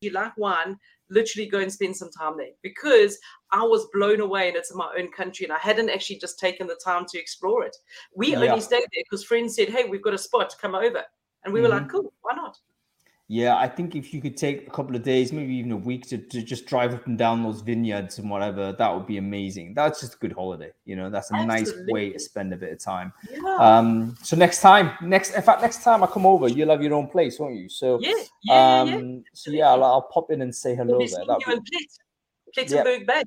you like wine, literally go and spend some time there because I was blown away and it's in my own country and I hadn't actually just taken the time to explore it. We yeah. only stayed there because friends said, Hey, we've got a spot, come over. And we mm-hmm. were like. Cool, why not? Yeah, I think if you could take a couple of days, maybe even a week to, to just drive up and down those vineyards and whatever, that would be amazing. That's just a good holiday. You know, that's a Absolutely. nice way to spend a bit of time. Yeah. Um, so next time, next in fact, next time I come over, you'll have your own place, won't you? So yeah, yeah, um, yeah. so yeah, I'll, I'll, pop in and say hello there. That'd you be... Plettenberg Bay.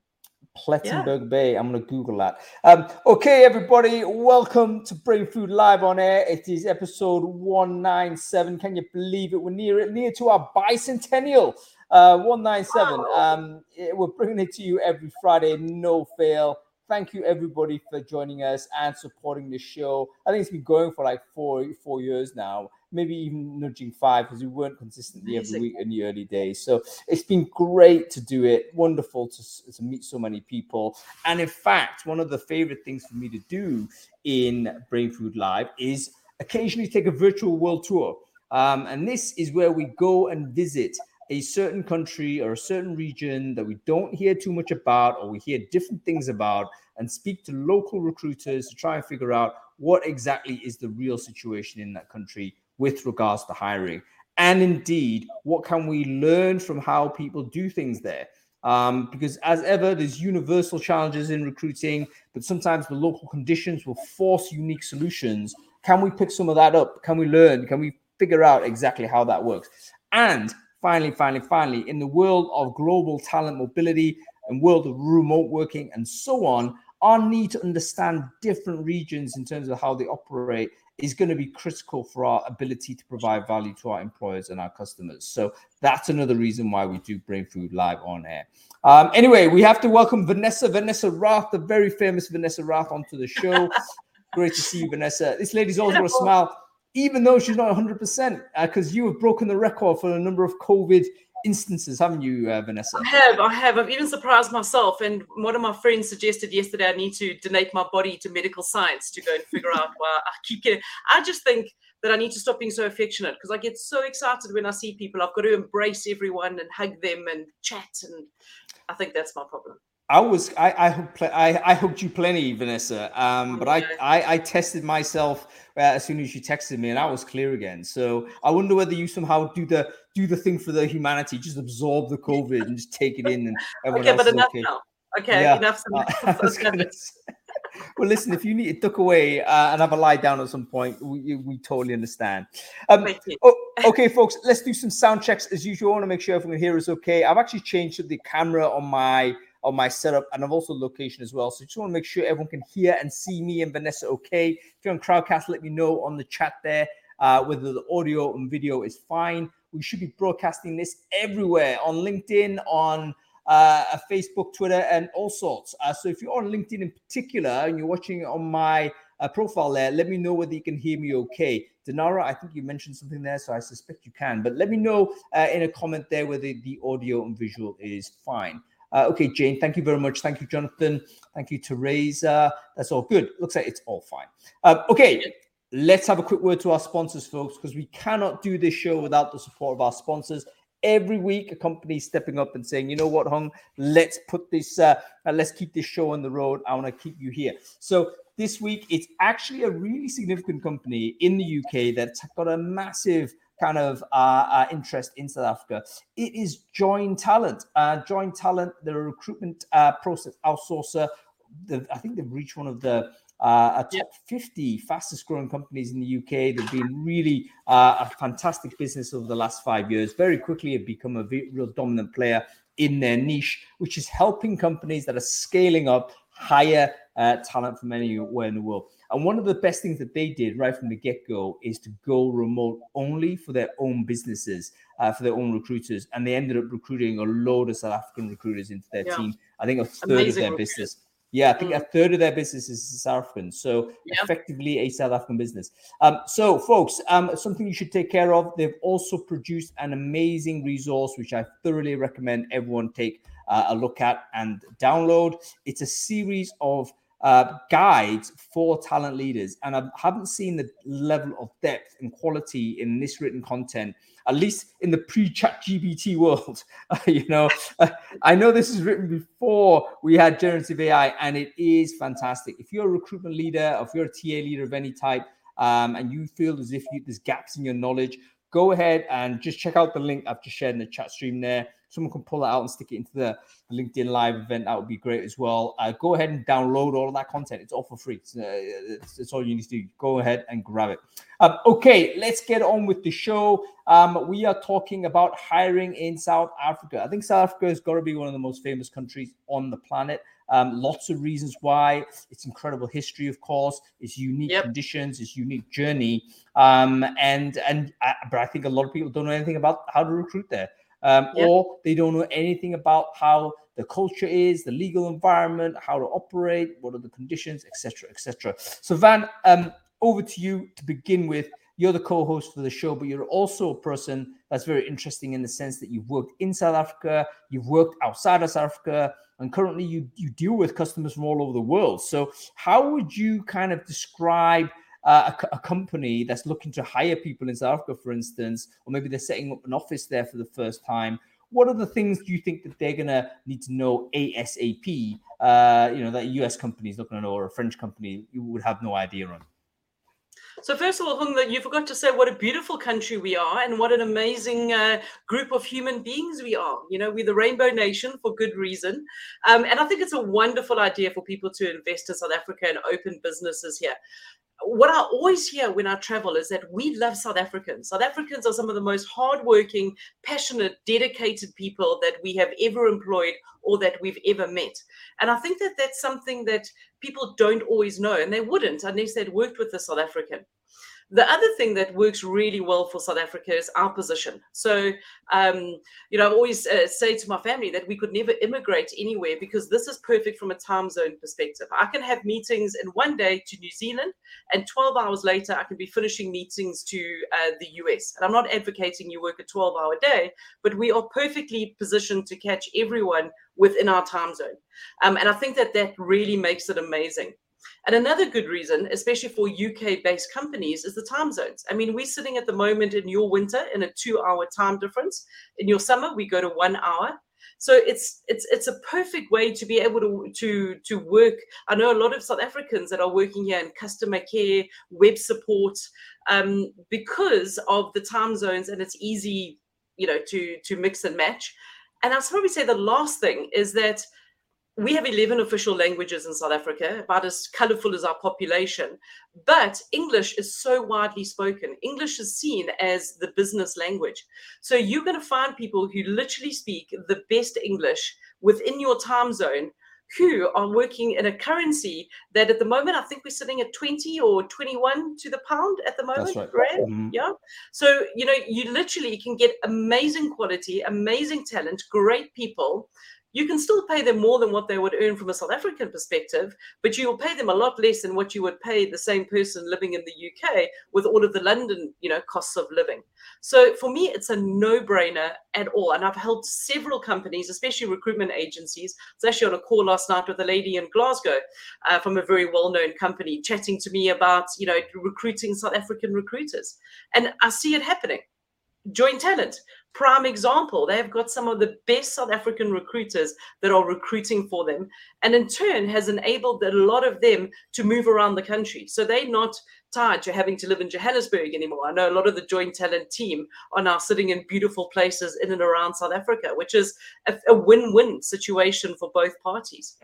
Plettenberg yeah. Bay. I'm going to Google that. Um, okay, everybody, welcome to Brainfood Live on Air. It is episode 197. Can you believe it? We're near it, near to our bicentennial. Uh, 197. Wow. Um, we're bringing it to you every Friday, no fail thank you everybody for joining us and supporting the show. I think it's been going for like four four years now, maybe even nudging five because we weren't consistently every week in the early days. So it's been great to do it. Wonderful to, to meet so many people. And in fact, one of the favorite things for me to do in Brainfood Live is occasionally take a virtual world tour. Um, and this is where we go and visit a certain country or a certain region that we don't hear too much about or we hear different things about and speak to local recruiters to try and figure out what exactly is the real situation in that country with regards to hiring. And indeed what can we learn from how people do things there? Um, because as ever there's universal challenges in recruiting but sometimes the local conditions will force unique solutions. Can we pick some of that up? Can we learn? Can we figure out exactly how that works? And finally, finally, finally, in the world of global talent mobility and world of remote working and so on, our need to understand different regions in terms of how they operate is going to be critical for our ability to provide value to our employers and our customers. So that's another reason why we do Brainfood live on air. Um, anyway, we have to welcome Vanessa, Vanessa Raath, the very famous Vanessa Raath, onto the show. Great to see you, Vanessa. This lady's always got a smile even though she's not 100%, because uh, you have broken the record for a number of COVID instances, haven't you, uh, Vanessa? I have. I have. I've even surprised myself. And one of my friends suggested yesterday I need to donate my body to medical science to go and figure out why I keep getting. I just think that I need to stop being so affectionate because I get so excited when I see people. I've got to embrace everyone and hug them and chat. And I think that's my problem. I was I I I, I hooked you plenty, Vanessa. Um, but I, I I tested myself uh, as soon as you texted me, and I was clear again. So I wonder whether you somehow do the do the thing for the humanity, just absorb the COVID and just take it in, and everyone okay, else but enough okay. now. Okay, yeah. enough. Uh, well, listen, if you need to duck away uh, and have a lie down at some point, we, we totally understand. Um, oh, okay, folks, let's do some sound checks as usual. I want to make sure everyone here is okay. I've actually changed the camera on my on my setup and I've also location as well. So just want to make sure everyone can hear and see me and Vanessa okay. If you're on Crowdcast, let me know on the chat there uh, whether the audio and video is fine. We should be broadcasting this everywhere on LinkedIn, on uh, Facebook, Twitter, and all sorts. Uh, so if you're on LinkedIn in particular and you're watching on my uh, profile there, let me know whether you can hear me okay. Denara, I think you mentioned something there, so I suspect you can. But let me know uh, in a comment there whether the audio and visual is fine. Uh, okay, Jane, thank you very much. Thank you, Jonathan. Thank you, Teresa. That's all good. Looks like it's all fine. Uh, okay, let's have a quick word to our sponsors, folks, because we cannot do this show without the support of our sponsors. Every week, a company stepping up and saying, "You know what, Hung? Let's put this. Uh, uh let's keep this show on the road. I want to keep you here." So this week, it's actually a really significant company in the UK that's got a massive kind of uh, uh, interest in South Africa. It is Join Talent. Uh, Join Talent, the recruitment uh, process outsourcer. The, I think they've reached one of the uh, top 50 fastest growing companies in the UK. They've been really uh, a fantastic business over the last five years. Very quickly have become a real dominant player in their niche, which is helping companies that are scaling up hire uh, talent from anywhere in the world. And one of the best things that they did right from the get go is to go remote only for their own businesses, uh, for their own recruiters. And they ended up recruiting a load of South African recruiters into their yeah. team. I think a third Amazing of their business. Yeah, I think mm. a third of their business is South African. So yeah. effectively a South African business. Um, so folks, um, something you should take care of. They've also produced an amazing resource, which I thoroughly recommend everyone take uh, a look at and download. It's a series of uh, guides for talent leaders, and I haven't seen the level of depth and quality in this written content, at least in the pre-ChatGPT world. you know, I know this is written before we had generative AI, and it is fantastic. If you're a recruitment leader, if you're a TA leader of any type, um, and you feel as if you, there's gaps in your knowledge, go ahead and just check out the link I've just shared in the chat stream there. Someone can pull that out and stick it into the, LinkedIn Live event. That would be great as well. Uh, go ahead and download all of that content. It's all for free. It's, uh, it's, it's all you need to do. Go ahead and grab it. Um, okay, let's get on with the show. Um, we are talking about hiring in South Africa. I think South Africa has got to be one of the most famous countries on the planet. Um, lots of reasons why. It's incredible history, of course. It's unique yep. conditions. It's unique journey. Um, and and I, but I think a lot of people don't know anything about how to recruit there, um, yep. or they don't know anything about how the culture is, the legal environment, how to operate, what are the conditions, etc., etc. So Van, um, over to you to begin with. You're the co-host for the show, but you're also a person that's very interesting in the sense that you've worked in South Africa, you've worked outside of South Africa, and currently you you deal with customers from all over the world. So, how would you kind of describe uh, a, a, company that's looking to hire people in South Africa, for instance, or maybe they're setting up an office there for the first time? What are the things do you think that they're gonna need to know ASAP? Uh, you know, that a US company is not gonna know, or a French company you would have no idea on. So first of all, Hung, you forgot to say what a beautiful country we are and what an amazing uh, group of human beings we are. You know, we're the Rainbow Nation for good reason. Um, and I think it's a wonderful idea for people to invest in South Africa and open businesses here what I always hear when I travel is that we love South Africans. South Africans are some of the most hardworking, passionate, dedicated people that we have ever employed or that we've ever met. And I think that that's something that people don't always know, and they wouldn't unless they'd worked with a South African. The other thing that works really well for South Africa is our position. So, um, you know, I always uh, say to my family that we could never immigrate anywhere because this is perfect from a time zone perspective. I can have meetings in one day to New Zealand, and 12 hours later, I can be finishing meetings to uh, the US. And I'm not advocating you work a 12 hour day, but we are perfectly positioned to catch everyone within our time zone. Um, and I think that that really makes it amazing. And another good reason, especially for UK based companies, is the time zones. I mean, we're sitting at the moment in your winter in a two hour time difference. In your summer, we go to one hour. So it's it's it's a perfect way to be able to to to work. I know a lot of South Africans that are working here in customer care, web support, um, because of the time zones, and it's easy, you know, to to mix and match. And I'll probably say the last thing is that we have 11 official languages in South Africa, about as colorful as our population. But English is so widely spoken. English is seen as the business language. So you're going to find people who literally speak the best English within your time zone who are working in a currency that at the moment I think we're sitting at 20 or 21 to the pound at the moment, right. Mm-hmm. Yeah. So, you know, you literally can get amazing quality, amazing talent, great people you can still pay them more than what they would earn from a South African perspective, but you will pay them a lot less than what you would pay the same person living in the UK with all of the London, you know, costs of living. So for me, it's a no-brainer at all. And I've helped several companies, especially recruitment agencies. Was actually on a call last night with a lady in Glasgow uh, from a very well-known company, chatting to me about, you know, recruiting South African recruiters, and I see it happening. Join Talent prime example. They've got some of the best South African recruiters that are recruiting for them, and in turn has enabled a lot of them to move around the country. So they're not tied to having to live in Johannesburg anymore. I know a lot of the Join Talent team are now sitting in beautiful places in and around South Africa, which is a, a win-win situation for both parties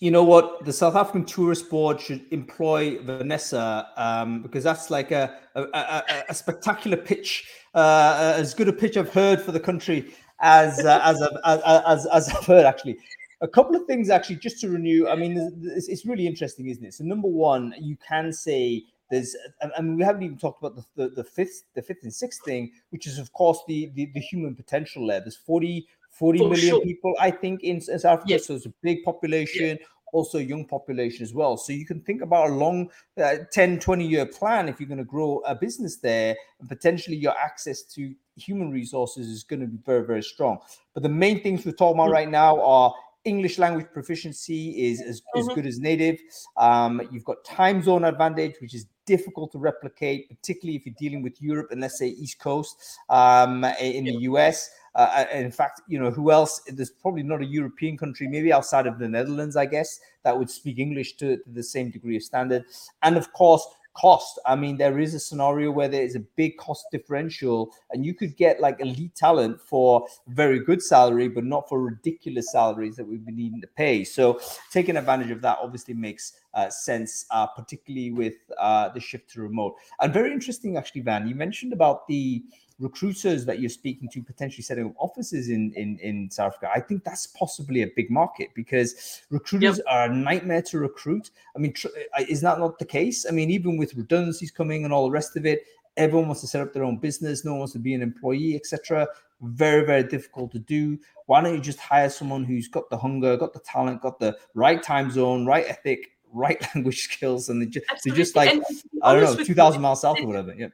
you know what? The south african tourist board should employ vanessa um, because that's like a, a, a, a spectacular pitch uh, as good a pitch i've heard for the country as uh, as, I've, as, as i've heard actually. A couple of things actually just to renew i mean it's, it's really interesting isn't it? So number one you can say there's and, we haven't even talked about the, the, the, fifth the fifth and sixth thing which is of course the the, the human potential there. There's 40 40 For million sure. people, I think, in, South Africa. Yes. So it's a big population, also young population as well. So you can think about a long uh, 10, 20 year plan if you're going to grow a business there, and potentially your access to human resources is going to be very, very strong. But the main things we're talking about mm. right now are English language proficiency is as, mm-hmm. as good as native. Um, you've got time zone advantage, which is difficult to replicate, particularly if you're dealing with Europe and let's say East Coast um, in the US. Uh, in fact, you know, who else? There's probably not a European country, maybe outside of the Netherlands, I guess, that would speak English to, to the same degree of standard. And of course, cost. I mean, there is a scenario where there is a big cost differential, and you could get like elite talent for very good salary, but not for ridiculous salaries that we've been needing to pay. So, taking advantage of that obviously makes uh, sense, uh, particularly with uh, the shift to remote. And very interesting, actually, Van. You mentioned about the recruiters that you're speaking to potentially setting up offices in in, in South Africa, I think that's possibly a big market because recruiters yep. are a nightmare to recruit. I mean, tr- uh, is that not the case? I mean, even with redundancies coming and all the rest of it, everyone wants to set up their own business. No one wants to be an employee, etc. Very, very difficult to do. Why don't you just hire someone who's got the hunger, got the talent, got the right time zone, right ethic, right language skills, and they just, they're just like I don't know, two thousand miles south or whatever. Yeah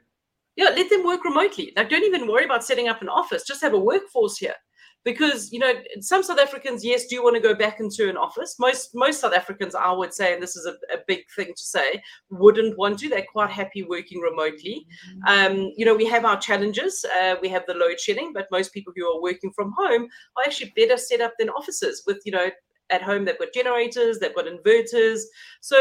yeah, let them work remotely. Like, don't even worry about setting up an office. Just have a workforce here. Because you know, some South Africans, yes, do want to go back into an office. Most most South Africans, I would say, and this is a, a big thing to say, wouldn't want to. They're quite happy working remotely. Um, you know, we have our challenges. Uh, we have the load shedding, but most people who are working from home are actually better set up than offices with you know at home they've got generators, they've got inverters. So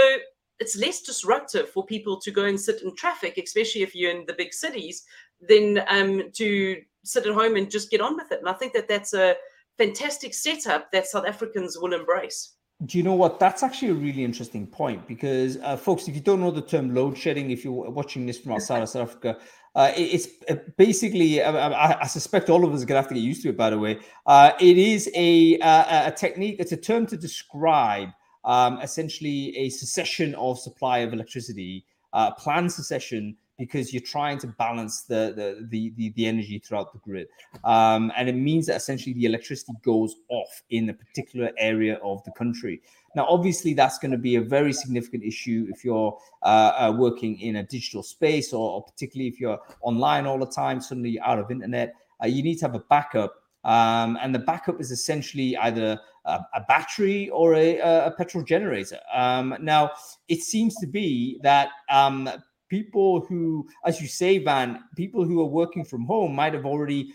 it's less disruptive for people to go and sit in traffic, especially if you're in the big cities, than um, to sit at home and just get on with it. And I think that that's a fantastic setup that South Africans will embrace. Do you know what? That's actually a really interesting point because, uh, folks, if you don't know the term load shedding, if you're watching this from outside of South Africa, uh, it's uh, basically, I, I, suspect all of us are going to have to get used to it, by the way. Uh, it is a, a, a technique, it's a term to describe um, essentially a secession of supply of electricity, uh, planned secession because you're trying to balance the the the, the, the energy throughout the grid, um, and it means that essentially the electricity goes off in a particular area of the country. Now, obviously, that's going to be a very significant issue if you're uh, uh, working in a digital space, or, or, particularly if you're online all the time. Suddenly, you're out of internet. Uh, you need to have a backup um, and the backup is essentially either a, a battery or a, a petrol generator. Um, now, it seems to be that um, people who, as you say, Van, people who are working from home might have already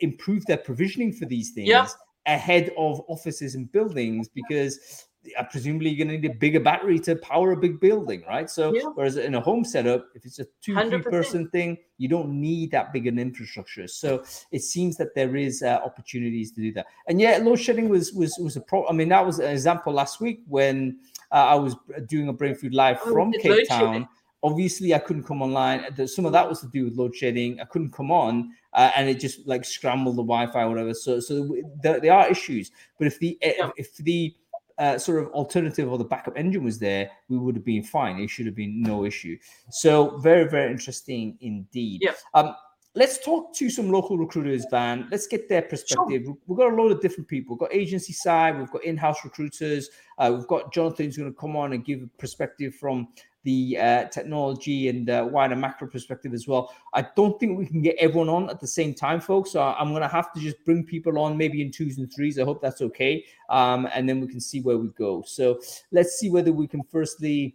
improved their provisioning for these things. Yeah. Ahead of offices and buildings, because presumably you're going to need a bigger battery to power a big building, right? So, yeah. whereas in a home setup, if it's a two, 100%. three person thing, you don't need that big an infrastructure. So, it seems that there is uh, opportunities to do that. And yeah, load shedding was was was a problem. I mean, that was an example last week when uh, I was doing a Brainfood live oh, from Cape Town. Shedding. Obviously, I couldn't come online. Some of that was to do with load shedding. I couldn't come on, uh, and it just like scrambled the Wi-Fi or whatever. So, so there, there are issues. But if the yeah. if the uh, sort of alternative or the backup engine was there, we would have been fine. It should have been no issue. So very, very interesting indeed. Yeah. Um, let's talk to some local recruiters, Van. Let's get their perspective. Sure. We've got a lot of different people. We've got agency side, we've got in-house recruiters. Uh, we've got Jonathan who's going to come on and give a perspective from the uh, technology and uh, wider macro perspective as well. I don't think we can get everyone on at the same time, folks. So I'm going to have to just bring people on maybe in twos and threes. I hope that's okay. Um, and then we can see where we go. So let's see whether we can firstly.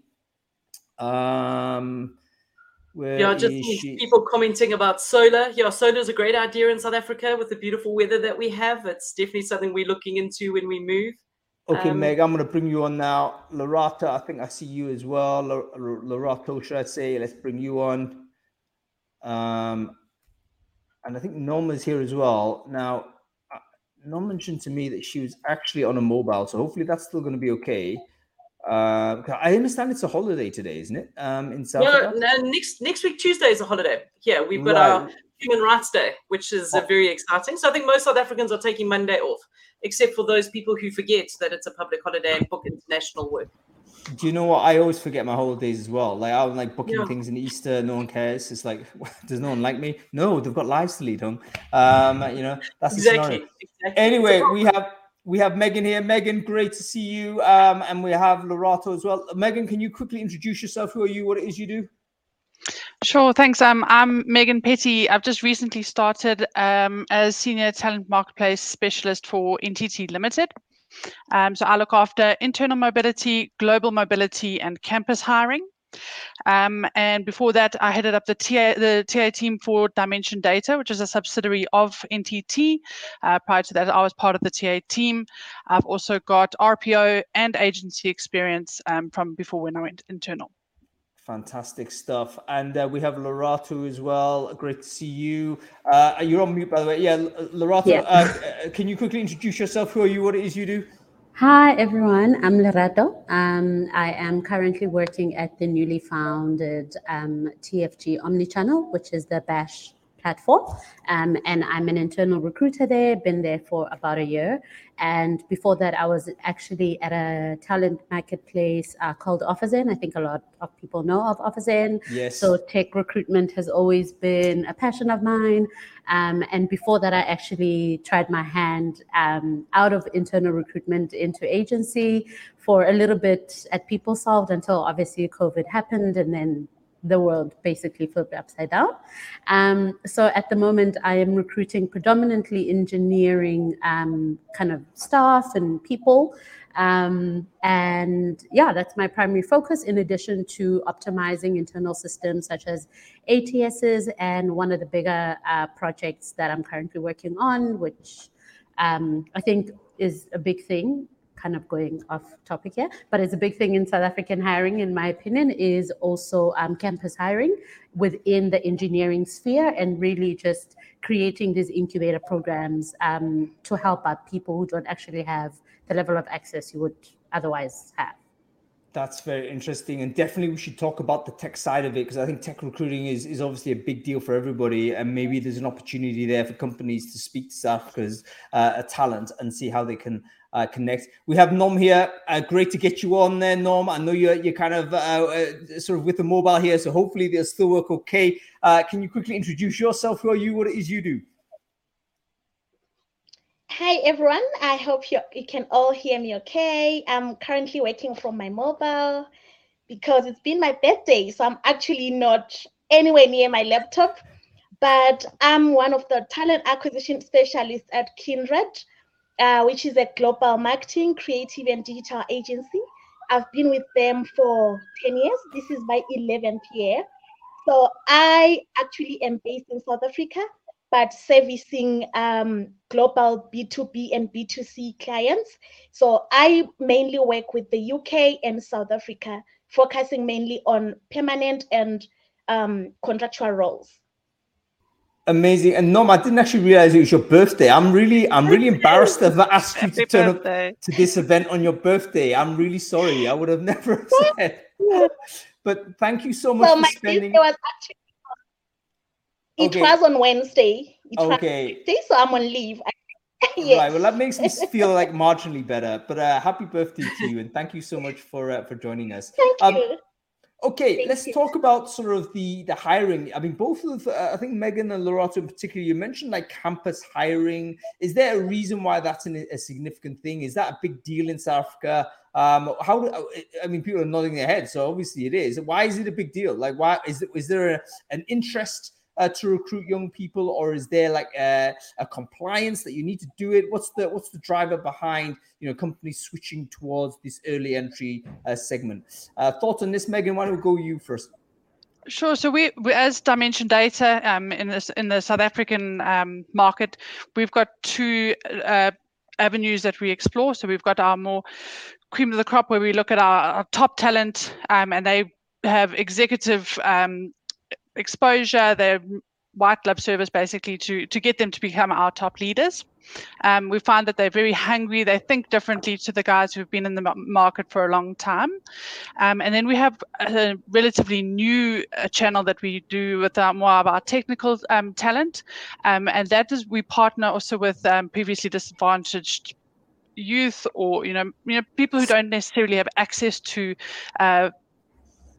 Um, yeah, just people commenting about solar. Yeah, solar is a great idea in South Africa with the beautiful weather that we have. It's definitely something we're looking into when we move. Okay, um, Meg, I'm going to bring you on now. Larata, I think I see you as well. Larato, should I say? Let's bring you on. Um, and I think Norma's here as well. Now, uh, Norma mentioned to me that she was actually on a mobile, so hopefully that's still going to be okay. Uh, I understand it's a holiday today, isn't it? Um, in South. No, no, next next week Tuesday is a holiday. Yeah, we've got right. our Human Rights Day, which is oh. very exciting. So I think most South Africans are taking Monday off, except for those people who forget that it's a public holiday and book international work. Do you know what? I always forget my holidays as well. Like I'm like booking yeah. things in Easter, no one cares. It's like, does no one like me? No, they've got lives to lead home. Um, you know, that's exactly. exactly. Anyway, we have we have Megan here. Megan, great to see you. Um, and we have Lerato as well. Megan, can you quickly introduce yourself? Who are you? What it is you do? Sure, thanks. Um, I'm Megan Petty. I've just recently started um, as Senior Talent Marketplace Specialist for NTT Limited. Um, so I look after internal mobility, global mobility, and campus hiring. Um, and before that, I headed up the TA, the TA team for Dimension Data, which is a subsidiary of NTT. Uh, prior to that, I was part of the TA team. I've also got RPO and agency experience um, from before when I went internal. Fantastic stuff. And uh, we have Lerato as well. Great to see you. Uh, you're on mute, by the way. Yeah, Lerato, yeah. Uh, can you quickly introduce yourself? Who are you? What it is you do? Hi, everyone. I'm Lerato. Um, I am currently working at the newly founded um, TFG Omnichannel, which is the Bash platform. Um, and I'm an internal recruiter there, been there for about a year. And before that, I was actually at a talent marketplace uh, called OfferZen. I think a lot of people know of OfferZen. Yes. So tech recruitment has always been a passion of mine. Um, and before that, I actually tried my hand um, out of internal recruitment into agency for a little bit at PeopleSoft until obviously COVID happened and then the world basically flipped upside down. Um, so at the moment, I am recruiting predominantly engineering um, kind of staff and people. Um, and yeah, that's my primary focus, in addition to optimizing internal systems such as ATSs. And one of the bigger uh, projects that I'm currently working on, which um, I think is a big thing kind of going off topic here, but it's a big thing in South African hiring, in my opinion, is also um, campus hiring within the engineering sphere and really just creating these incubator programs um, to help out people who don't actually have the level of access you would otherwise have. That's very interesting, and definitely we should talk about the tech side of it because I think tech recruiting is, is obviously a big deal for everybody, and maybe there's an opportunity there for companies to speak to South Africa's uh, talent and see how they can uh, connect. We have Nom here. Uh, great to get you on there, Nom. I know you're you're kind of uh, uh, sort of with the mobile here, so hopefully they'll still work okay. Uh, can you quickly introduce yourself? Who are you? What it is you do? Hi everyone. I hope you you can all hear me okay. I'm currently working from my mobile because it's been my birthday, so I'm actually not anywhere near my laptop. But I'm one of the talent acquisition specialists at Kindred uh, which is a global marketing, creative, and digital agency. I've been with them for 10 years. This is my 11th year. So I actually am based in South Africa, but servicing um, global B2B and B2C clients. So I mainly work with the UK and South Africa, focusing mainly on permanent and um, contractual roles. Amazing. And Nom, I didn't actually realize it was your birthday. I'm really, I'm really embarrassed that I asked you to turn birthday. up to this event on your birthday. I'm really sorry. I would have never said. But thank you so much well, for my spending. was actually it okay. was on Wednesday. It okay. Wednesday, so I'm on leave. yes. Right. Well, that makes me feel like marginally better. But uh, happy birthday to you, and thank you so much for uh, for joining us. Thank um, you. Okay, Thank let's you. talk about sort of the the hiring. I mean, both of uh, I think Megan and Lerato in particular. You mentioned like campus hiring. Is there a reason why that's an, a significant thing? Is that a big deal in South Africa? Um, how? Do, I mean, people are nodding their heads, so obviously it is. Why is it a big deal? Like, why is it? Is there a, an interest? Uh, to recruit young people, or is there like a, a, compliance that you need to do it? What's the what's the driver behind you know companies switching towards this early entry uh, segment? Uh, thoughts on this, Megan? Why don't we go you first? Sure. So we, we as Dimension Data um, in this in the South African um, market, we've got two uh, avenues that we explore. So we've got our more cream of the crop, where we look at our, our top talent, um, and they have executive um, exposure, their white glove service basically to, to get them to become our top leaders. Um, we find that they're very hungry. They think differently to the guys who've been in the market for a long time. Um, and then we have a relatively new uh, channel that we do with uh, more of our technical um, talent. Um, and that is we partner also with um, previously disadvantaged youth or you know you know people who don't necessarily have access to uh,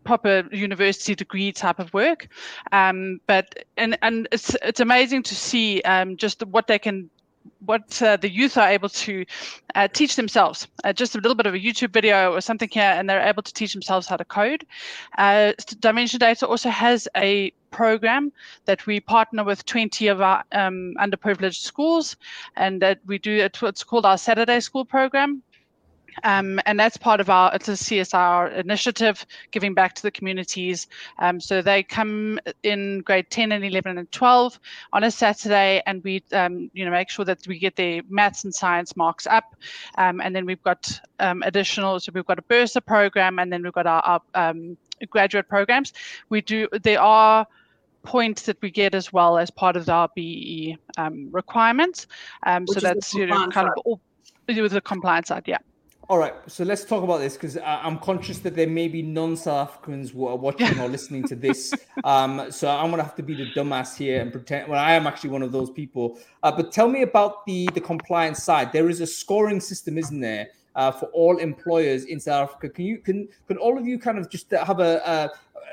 proper university degree type of work. Um, but and and it's it's amazing to see um, just what they can what uh, the youth are able to uh, teach themselves. Uh, just a little bit of a YouTube video or something here, and they're able to teach themselves how to code. Uh, Dimension Data also has a program that we partner with 20 of our um, underprivileged schools, and that we do it's called our Saturday School program Um, and that's part of our it's a CSR initiative, giving back to the communities. Um, so they come in grade 10 and 11 and 12 on a Saturday, and we um, you know make sure that we get their maths and science marks up. Um, and then we've got um, additional, so we've got a bursa program, and then we've got our, our um, graduate programs. We do there are points that we get as well as part of our BEE requirements. so that's you know kind of all with the compliance side, yeah. All right, so let's talk about this because I'm conscious that there may be non-South Africans who are watching or listening to this. Um, so I'm gonna have to be the dumbass here and pretend. Well, I am actually one of those people. Uh, but tell me about the the compliance side. There is a scoring system, isn't there, uh, for all employers in South Africa? Can you can can all of you kind of just have a uh,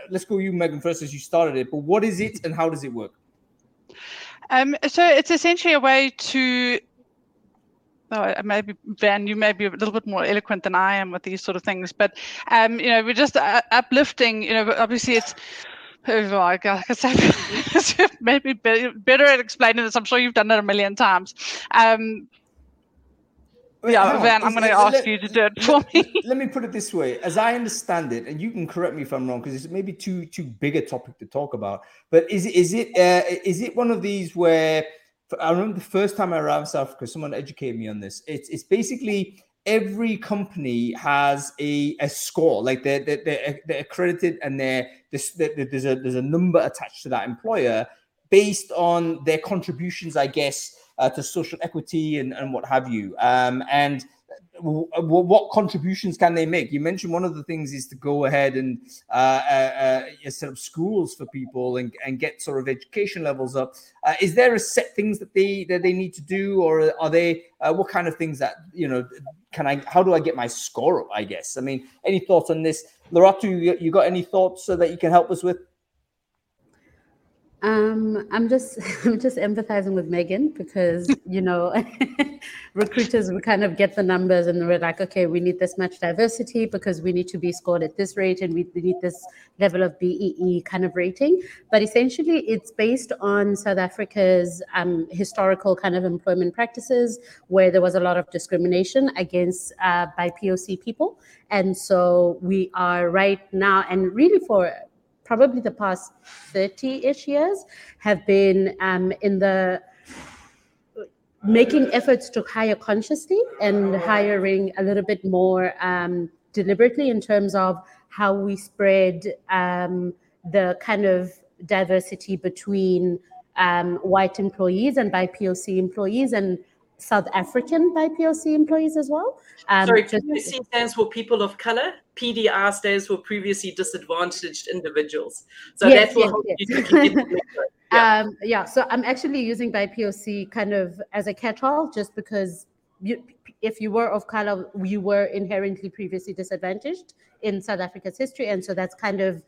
let's go you Megan first as you started it. But what is it and how does it work? Um, so it's essentially a way to oh, maybe Van, you may be a little bit more eloquent than I am with these sort of things, but um, you know, we're just uh, uplifting. You know, obviously it's. Oh, I guess maybe better at explaining this. I'm sure you've done it a million times. Um, yeah, Van, I'm going to ask let, you to do it for me. Let me put it this way: as I understand it, and you can correct me if I'm wrong, because it's maybe too too big a topic to talk about. But is is it uh, is it one of these where I remember the first time I arrived in South Africa, someone educated me on this. It's it's basically every company has a, a score, like they're, they're, they're accredited and they're, there's, there's a there's a number attached to that employer based on their contributions, I guess, uh, to social equity and, and what have you. Um, and what contributions can they make? You mentioned one of the things is to go ahead and uh, uh, uh, set up schools for people and, and get sort of education levels up. Uh, is there a set things that they that they need to do, or are they uh, what kind of things that you know? Can I? How do I get my score up? I guess. I mean, any thoughts on this, Lerato? You, you got any thoughts so that you can help us with? Um, I'm just I'm just empathizing with Megan because you know recruiters we kind of get the numbers and we're like, okay, we need this much diversity because we need to be scored at this rate and we need this level of BEE kind of rating. But essentially, it's based on South Africa's um, historical kind of employment practices where there was a lot of discrimination against uh, BIPOC people, and so we are right now and really for probably the past 30-ish years have been um, in the making efforts to hire consciously and hiring a little bit more um, deliberately in terms of how we spread um, the kind of diversity between um, white employees and BIPOC employees and South African BIPOC employees as well. Um, Sorry, just, POC stands for people of color. PDI stands for previously disadvantaged individuals. So yes, that's what yes, yes. yeah. Um, yeah. So I'm actually using BIPOC kind of as a catch-all, just because you, if you were of color, you were inherently previously disadvantaged in South Africa's history, and so that's kind of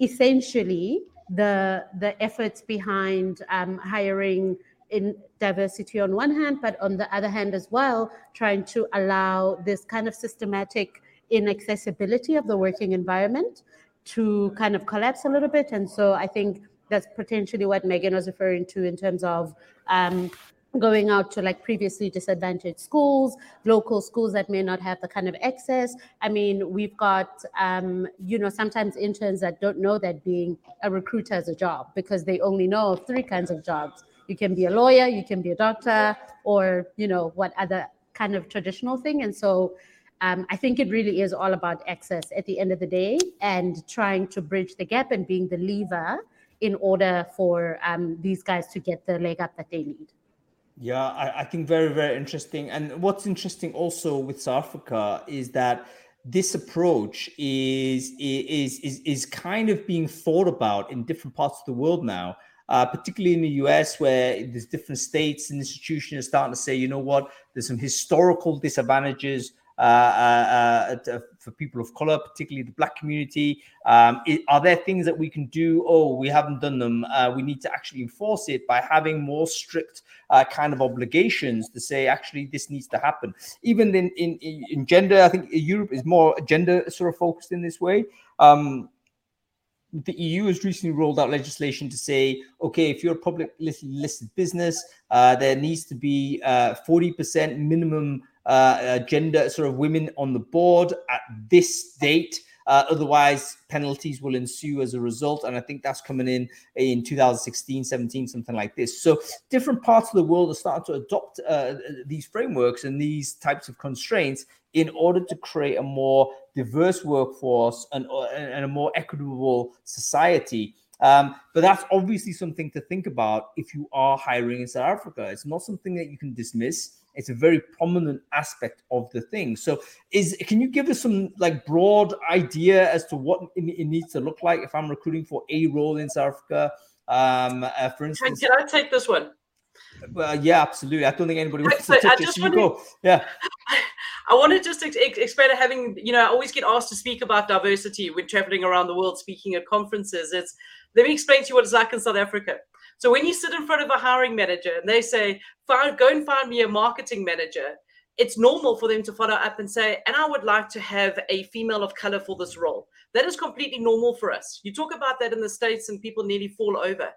essentially the the efforts behind um, hiring in diversity on one hand, but on the other hand as well, trying to allow this kind of systematic inaccessibility of the working environment to kind of collapse a little bit. And so I think that's potentially what Megan was referring to in terms of um, going out to like previously disadvantaged schools, local schools that may not have the kind of access. I mean, we've got, um, you know, sometimes interns that don't know that being a recruiter is a job because they only know three kinds of jobs you can be a lawyer you can be a doctor or you know what other kind of traditional thing. And so um, i think it really is all about access at the end of the day and trying to bridge the gap and being the lever in order for um, these guys to get the leg up that they need. Yeah I, I think very very interesting. And what's interesting also with south africa is that this approach is is is is kind of being thought about in different parts of the world now uh, particularly in the US, where there's different states and institutions are starting to say, you know what, there's some historical disadvantages uh, uh, uh for people of color, particularly the black community. Um, it, are there things that we can do? Oh, we haven't done them. Uh, we need to actually enforce it by having more strict uh, kind of obligations to say, actually, this needs to happen. Even in, in, in gender, I think Europe is more gender sort of focused in this way. Um, the EU has recently rolled out legislation to say, okay, if you're a public listed business, uh, there needs to be uh, 40% minimum uh, gender sort of women on the board at this date. Uh, otherwise, penalties will ensue as a result. And I think that's coming in in 2016, 17, something like this. So, different parts of the world are starting to adopt uh, these frameworks and these types of constraints in order to create a more diverse workforce and, uh, and a more equitable society. Um, but that's obviously something to think about if you are hiring in South Africa. It's not something that you can dismiss. It's a very prominent aspect of the thing. So, is can you give us some like broad idea as to what it, it needs to look like if I'm recruiting for a role in South Africa? Um, uh, for instance, can I take this one? Well, yeah, absolutely. I don't think anybody wants to touch it. So you go. Yeah. I want to just ex- explain having, you know, I always get asked to speak about diversity when traveling around the world, speaking at conferences. It's let me explain to you what it's like in South Africa. So when you sit in front of a hiring manager and they say, "Find, go and find me a marketing manager," it's normal for them to follow up and say, "And I would like to have a female of color for this role." That is completely normal for us. You talk about that in the states, and people nearly fall over.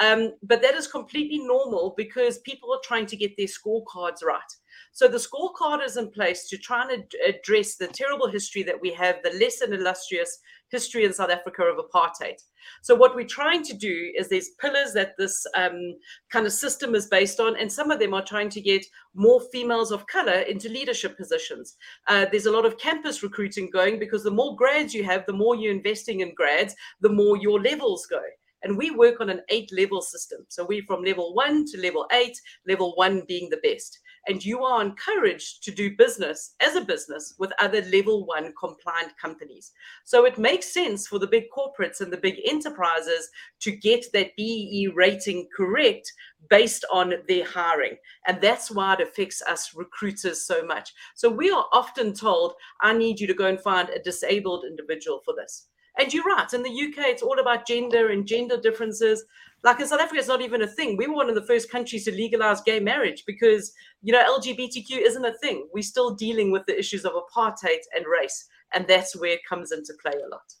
Um, but that is completely normal because people are trying to get their scorecards right. So the scorecard is in place to try and ad- address the terrible history that we have, the less than illustrious history in South Africa of apartheid. So what we're trying to do is there's pillars that this um, kind of system is based on, and some of them are trying to get more females of color into leadership positions. Uh, there's a lot of campus recruiting going because the more grads you have, the more you're investing in grads, the more your levels go. And we work on an eight level system. So we're from level one to level eight, level one being the best and you are encouraged to do business as a business with other level one compliant companies. So it makes sense for the big corporates and the big enterprises to get that BEE rating correct based on their hiring. And that's why it affects us recruiters so much. So we are often told, I need you to go and find a disabled individual for this. And you're right. In the UK, it's all about gender and gender differences. Like in South Africa, it's not even a thing. We were one of the first countries to legalize gay marriage because, you know, LGBTQ isn't a thing. We're still dealing with the issues of apartheid and race. And that's where it comes into play a lot.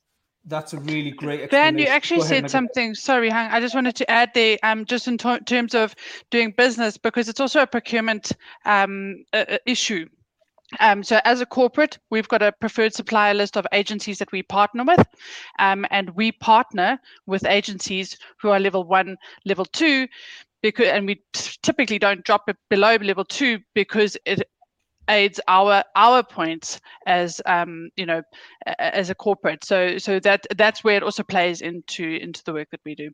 That's a really great Dan, you actually ahead, said something. Sorry, Hung. I just wanted to add there, um, just in t- terms of doing business, because it's also a procurement um, a, a issue. Um, so as a corporate, we've got a preferred supplier list of agencies that we partner with, um, and we partner with agencies who are level one, level two, because and we typically don't drop it below level two because it aids our our points as um, you know as a corporate. So so that that's where it also plays into into the work that we do.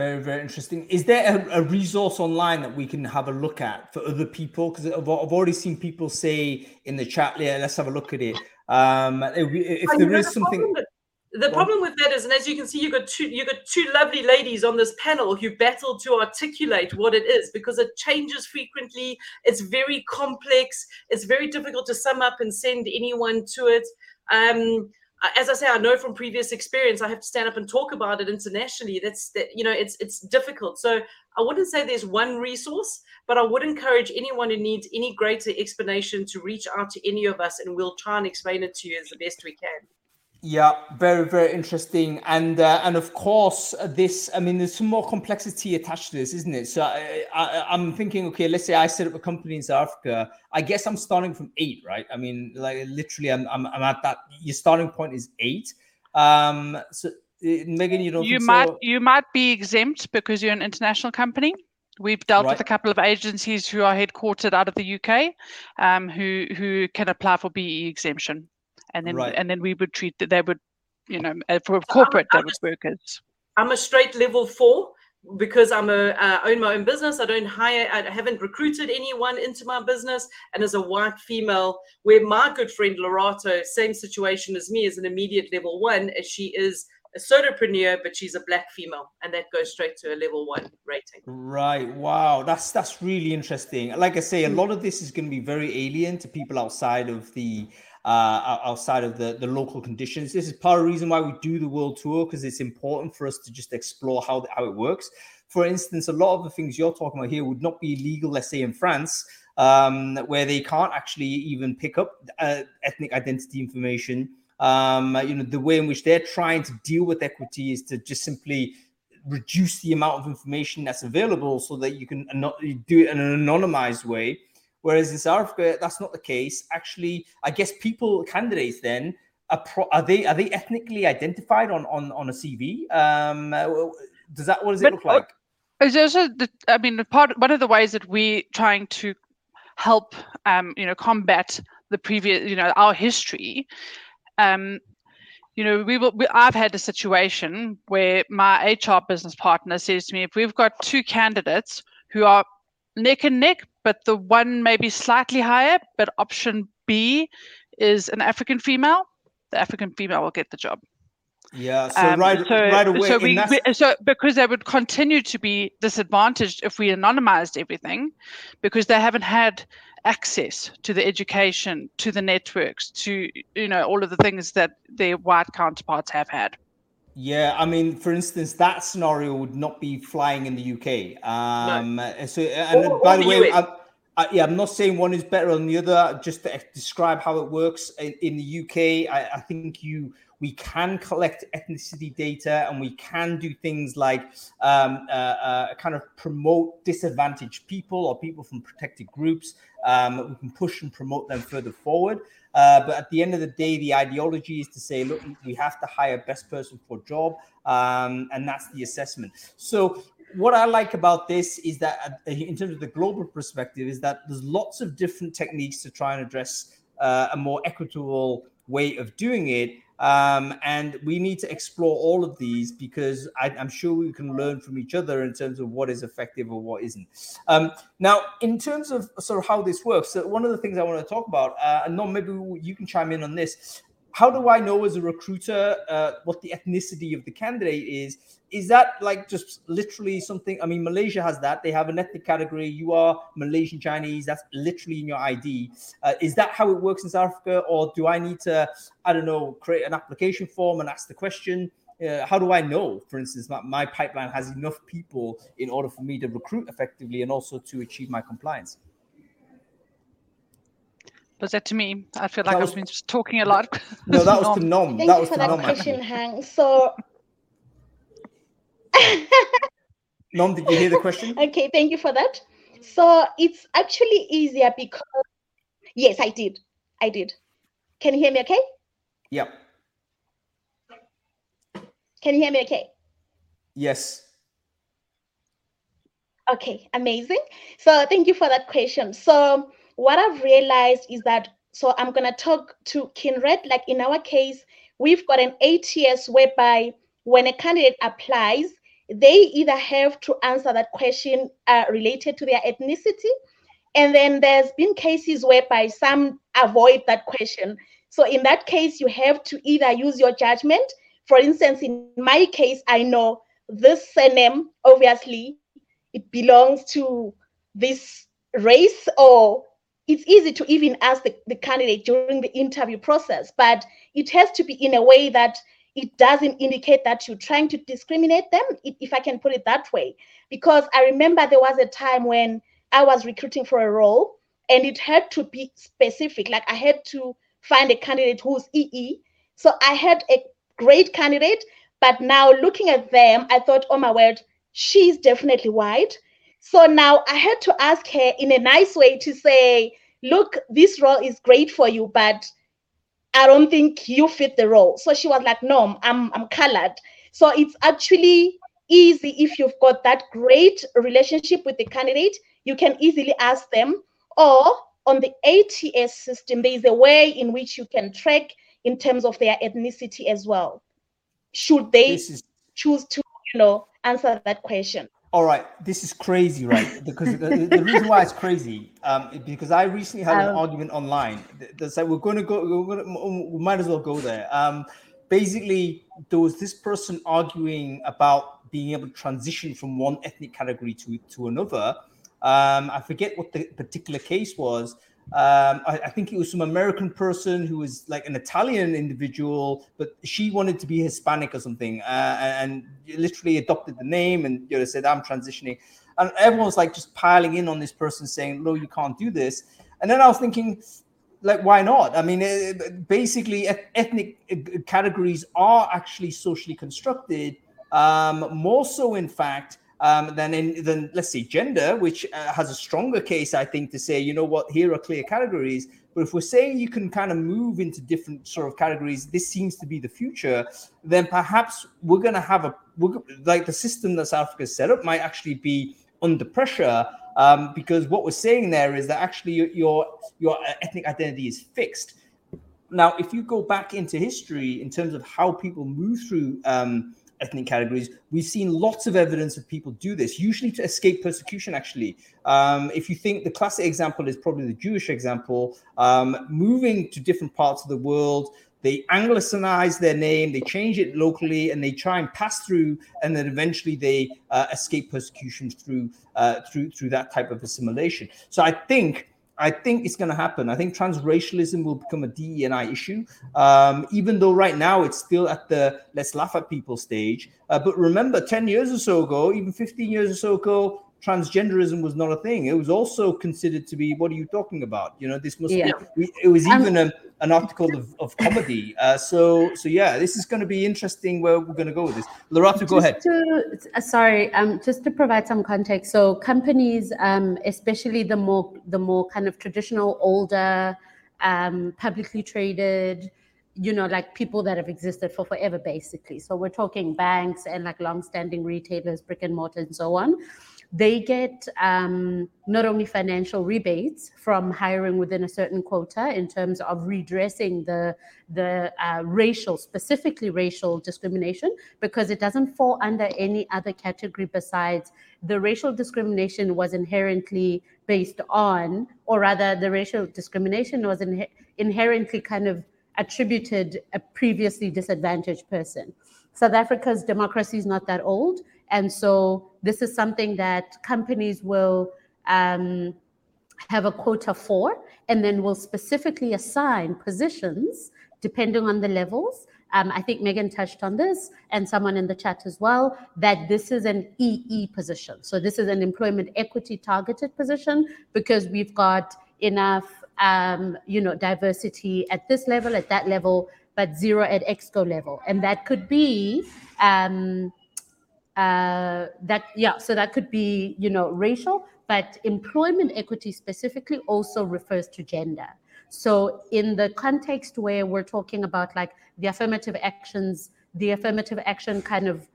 Very, very interesting. Is there a, a, resource online that we can have a look at for other people? Because I've, I've, already seen people say in the chat, yeah, let's have a look at it. Um, if, if there is something. Problem, the problem with that is, and as you can see, you got two you got two lovely ladies on this panel who battle to articulate what it is because it changes frequently. It's very complex. It's very difficult to sum up and send anyone to it. Um, Uh, as I say, I know from previous experience, I have to stand up and talk about it internationally. That's that you know, it's it's difficult. So I wouldn't say there's one resource, but I would encourage anyone who needs any greater explanation to reach out to any of us, and we'll try and explain it to you as the best we can. Yeah, very very interesting, and uh, and of course this. I mean, there's some more complexity attached to this, isn't it? So I, I, I'm thinking, okay, let's say I set up a company in South Africa. I guess I'm starting from eight, right? I mean, like literally, I'm I'm, I'm at that. Your starting point is eight. Um, so uh, Megan, you don't. You might so? you might be exempt because you're an international company. We've dealt right. with a couple of agencies who are headquartered out of the UK, um, who who can apply for BEE exemption and then right. and then we would treat that they would you know uh, for corporate I'm, I'm workers i'm a straight level four because i'm a uh, own my own business i don't hire i haven't recruited anyone into my business and as a white female where my good friend Lerato same situation as me is an immediate level one as she is a solopreneur, but she's a black female, and that goes straight to a level one rating. Right. Wow. That's that's really interesting. Like I say, a lot of this is going to be very alien to people outside of the uh, outside of the, the local conditions. This is part of the reason why we do the world tour because it's important for us to just explore how, how it works. For instance, a lot of the things you're talking about here would not be illegal, let's say in France, um, where they can't actually even pick up uh, ethnic identity information. Um, you know, the way in which they're trying to deal with equity is to just simply reduce the amount of information that's available so that you can do it in an anonymized way Whereas in South Africa, that's not the case. Actually, I guess people candidates then are, pro- are they are they ethnically identified on on on a CV? Um, does that what does it look like? Is also the, I mean, part one of the ways that we're trying to help, um, you know, combat the previous, you know, our history. Um, you know, we will. We, I've had a situation where my HR business partner says to me, if we've got two candidates who are neck and neck, but the one may be slightly higher, but option B is an African female, the African female will get the job. Yeah, so um, right, so, right away. So, we, we, so because they would continue to be disadvantaged if we anonymized everything, because they haven't had access to the education, to the networks, to you know all of the things that their white counterparts have had. Yeah, I mean, for instance, that scenario would not be flying in the UK. Um, no. So, and or, by or the, the way, I, I, yeah, I'm not saying one is better than the other. Just to describe how it works in, in the UK, I, I think you we can collect ethnicity data and we can do things like um, uh, uh, kind of promote disadvantaged people or people from protected groups. Um, we can push and promote them further forward. Uh, but at the end of the day, the ideology is to say, look, we have to hire best person for job, um, and that's the assessment. So what I like about this is that, uh, in terms of the global perspective, is that there's lots of different techniques to try and address uh, a more equitable way of doing it. Um, and we need to explore all of these because I, am sure we can learn from each other in terms of what is effective or what isn't. Um, now, in terms of sort of how this works, so one of the things I want to talk about, uh, and Nom, maybe you can chime in on this how do I know as a recruiter uh, what the ethnicity of the candidate is? Is that like just literally something? I mean, Malaysia has that. They have an ethnic category. You are Malaysian Chinese. That's literally in your ID. Uh, is that how it works in South Africa, or do I need to, I don't know, create an application form and ask the question? Uh, how do I know, for instance, my, my pipeline has enough people in order for me to recruit effectively and also to achieve my compliance? Was that to me? I feel like was, I've been just talking a lot. No, that was to Nom. Thank that you was for that Nom, question, Hung. So, Nom, did you hear the question? Okay, thank you for that. So it's actually easier because yes, I did. I did. Can you hear me? Okay. Yep. Can you hear me? Okay. Yes. Okay, amazing. So thank you for that question. So what I've realized is that, so I'm going to talk to Kindred, Like in our case, we've got an ATS whereby when a candidate applies, they either have to answer that question uh, related to their ethnicity. And then there's been cases whereby some avoid that question. So in that case, you have to either use your judgment. For instance, in my case, I know this surname, obviously, it belongs to this race or it's easy to even ask the, the candidate during the interview process, but it has to be in a way that it doesn't indicate that you're trying to discriminate them, if I can put it that way. Because I remember there was a time when I was recruiting for a role and it had to be specific. Like I had to find a candidate who's EE. So I had a great candidate, but now looking at them, I thought, oh my word, she's definitely white. So now I had to ask her in a nice way to say, look, this role is great for you, but I don't think you fit the role. So she was like, no, I'm, I'm colored. So it's actually easy if you've got that great relationship with the candidate, you can easily ask them. Or on the ATS system, there is a way in which you can track in terms of their ethnicity as well. Should they is- choose to, you know, answer that question? All right, this is crazy, right? Because the, the, reason why it's crazy, um, because I recently had an um, argument online. That's like we're going to go. We're gonna, we might as well go there. Um, basically, there was this person arguing about being able to transition from one ethnic category to to another. Um, I forget what the particular case was, um, I, I, think it was some American person who was like an Italian individual, but she wanted to be Hispanic or something, uh, and, literally adopted the name and you know said, "I'm transitioning," and everyone's like just piling in on this person, saying, "No, you can't do this." And then I was thinking, like, why not? I mean, it, basically, ethnic uh, categories are actually socially constructed, um, more so, in fact, um, than in than let's say gender, which uh, has a stronger case, I think, to say, you know what, here are clear categories. But if we're saying you can kind of move into different sort of categories, this seems to be the future. Then perhaps we're going to have a like the system that South Africa set up might actually be under pressure um, because what we're saying there is that actually your your ethnic identity is fixed. Now, if you go back into history in terms of how people move through um, ethnic categories, we've seen lots of evidence of people do this, usually to escape persecution. Actually, um, if you think the classic example is probably the Jewish example, um, moving to different parts of the world, they anglicanize their name, they change it locally, and they try and pass through, and then eventually they uh, escape persecution through uh, through through that type of assimilation. So I think I think it's going to happen. I think transracialism will become a DE&I issue, um, even though right now it's still at the let's laugh at people stage. Uh, but remember, 10 years or so ago, even 15 years or so ago, transgenderism was not a thing. It was also considered to be, what are you talking about? You know, this must yeah. be, it was even um, a, an article of, of comedy. Uh, so, so yeah, this is going to be interesting where we're going to go with this. Lerato, go ahead. To, uh, sorry, um, just to provide some context. So companies, um, especially the more, the more kind of traditional, older, um, publicly traded, you know, like people that have existed for forever, basically. So we're talking banks and like long-standing retailers, brick and mortar, and so on they get um, not only financial rebates from hiring within a certain quota in terms of redressing the the uh, racial, specifically racial discrimination, because it doesn't fall under any other category besides the racial discrimination was inherently based on, or rather, the racial discrimination was in, inherently kind of attributed a previously disadvantaged person. South Africa's democracy is not that old. And so this is something that companies will um, have a quota for, and then will specifically assign positions depending on the levels. Um, I think Megan touched on this, and someone in the chat as well, that this is an EE position. So this is an employment equity targeted position because we've got enough, um, you know, diversity at this level, at that level, but zero at exco level, and that could be um, uh, that yeah so that could be you know racial but employment equity specifically also refers to gender. So in the context where we're talking about like the affirmative actions the affirmative action kind of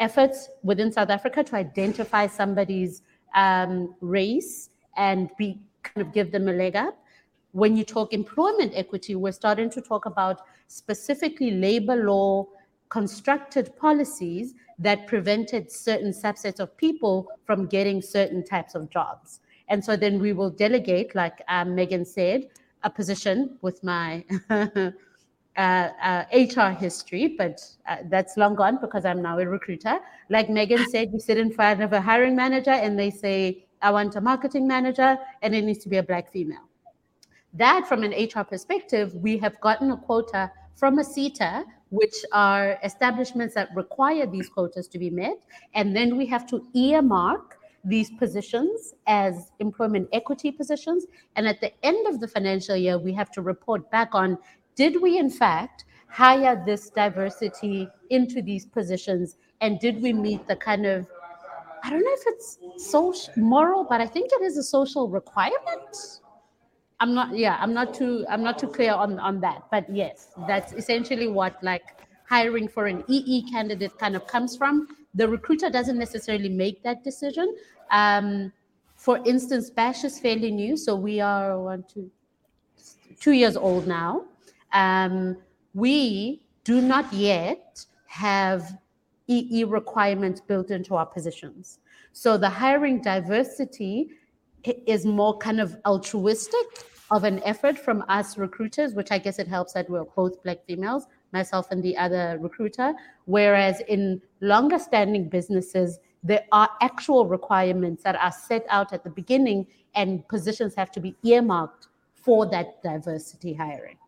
efforts within south africa to identify somebody's um, race and be kind of give them a leg up when you talk employment equity we're starting to talk about specifically labor law constructed policies that prevented certain subsets of people from getting certain types of jobs. And so then we will delegate, like um, Megan said, a position with my uh, uh, HR history, but uh, that's long gone because I'm now a recruiter. Like Megan said, you sit in front of a hiring manager and they say, I want a marketing manager and it needs to be a black female. That, from an HR perspective, we have gotten a quota from a SETA which are establishments that require these quotas to be met. And then we have to earmark these positions as employment equity positions. And at the end of the financial year, we have to report back on did we, in fact, hire this diversity into these positions? And did we meet the kind of I don't know if it's social moral, but I think it is a social requirement I'm not yeah, I'm not too I'm not too clear on on that. But yes, that's essentially what like hiring for an EE candidate kind of comes from. The recruiter doesn't necessarily make that decision. Um, for instance, Bash is fairly new, so we are one, two, two years old now. Um, we do not yet have EE requirements built into our positions. So the hiring diversity is more kind of altruistic of an effort from us recruiters, which I guess it helps that we're both black females, myself and the other recruiter. Whereas in longer standing businesses, there are actual requirements that are set out at the beginning, and positions have to be earmarked for that diversity hiring.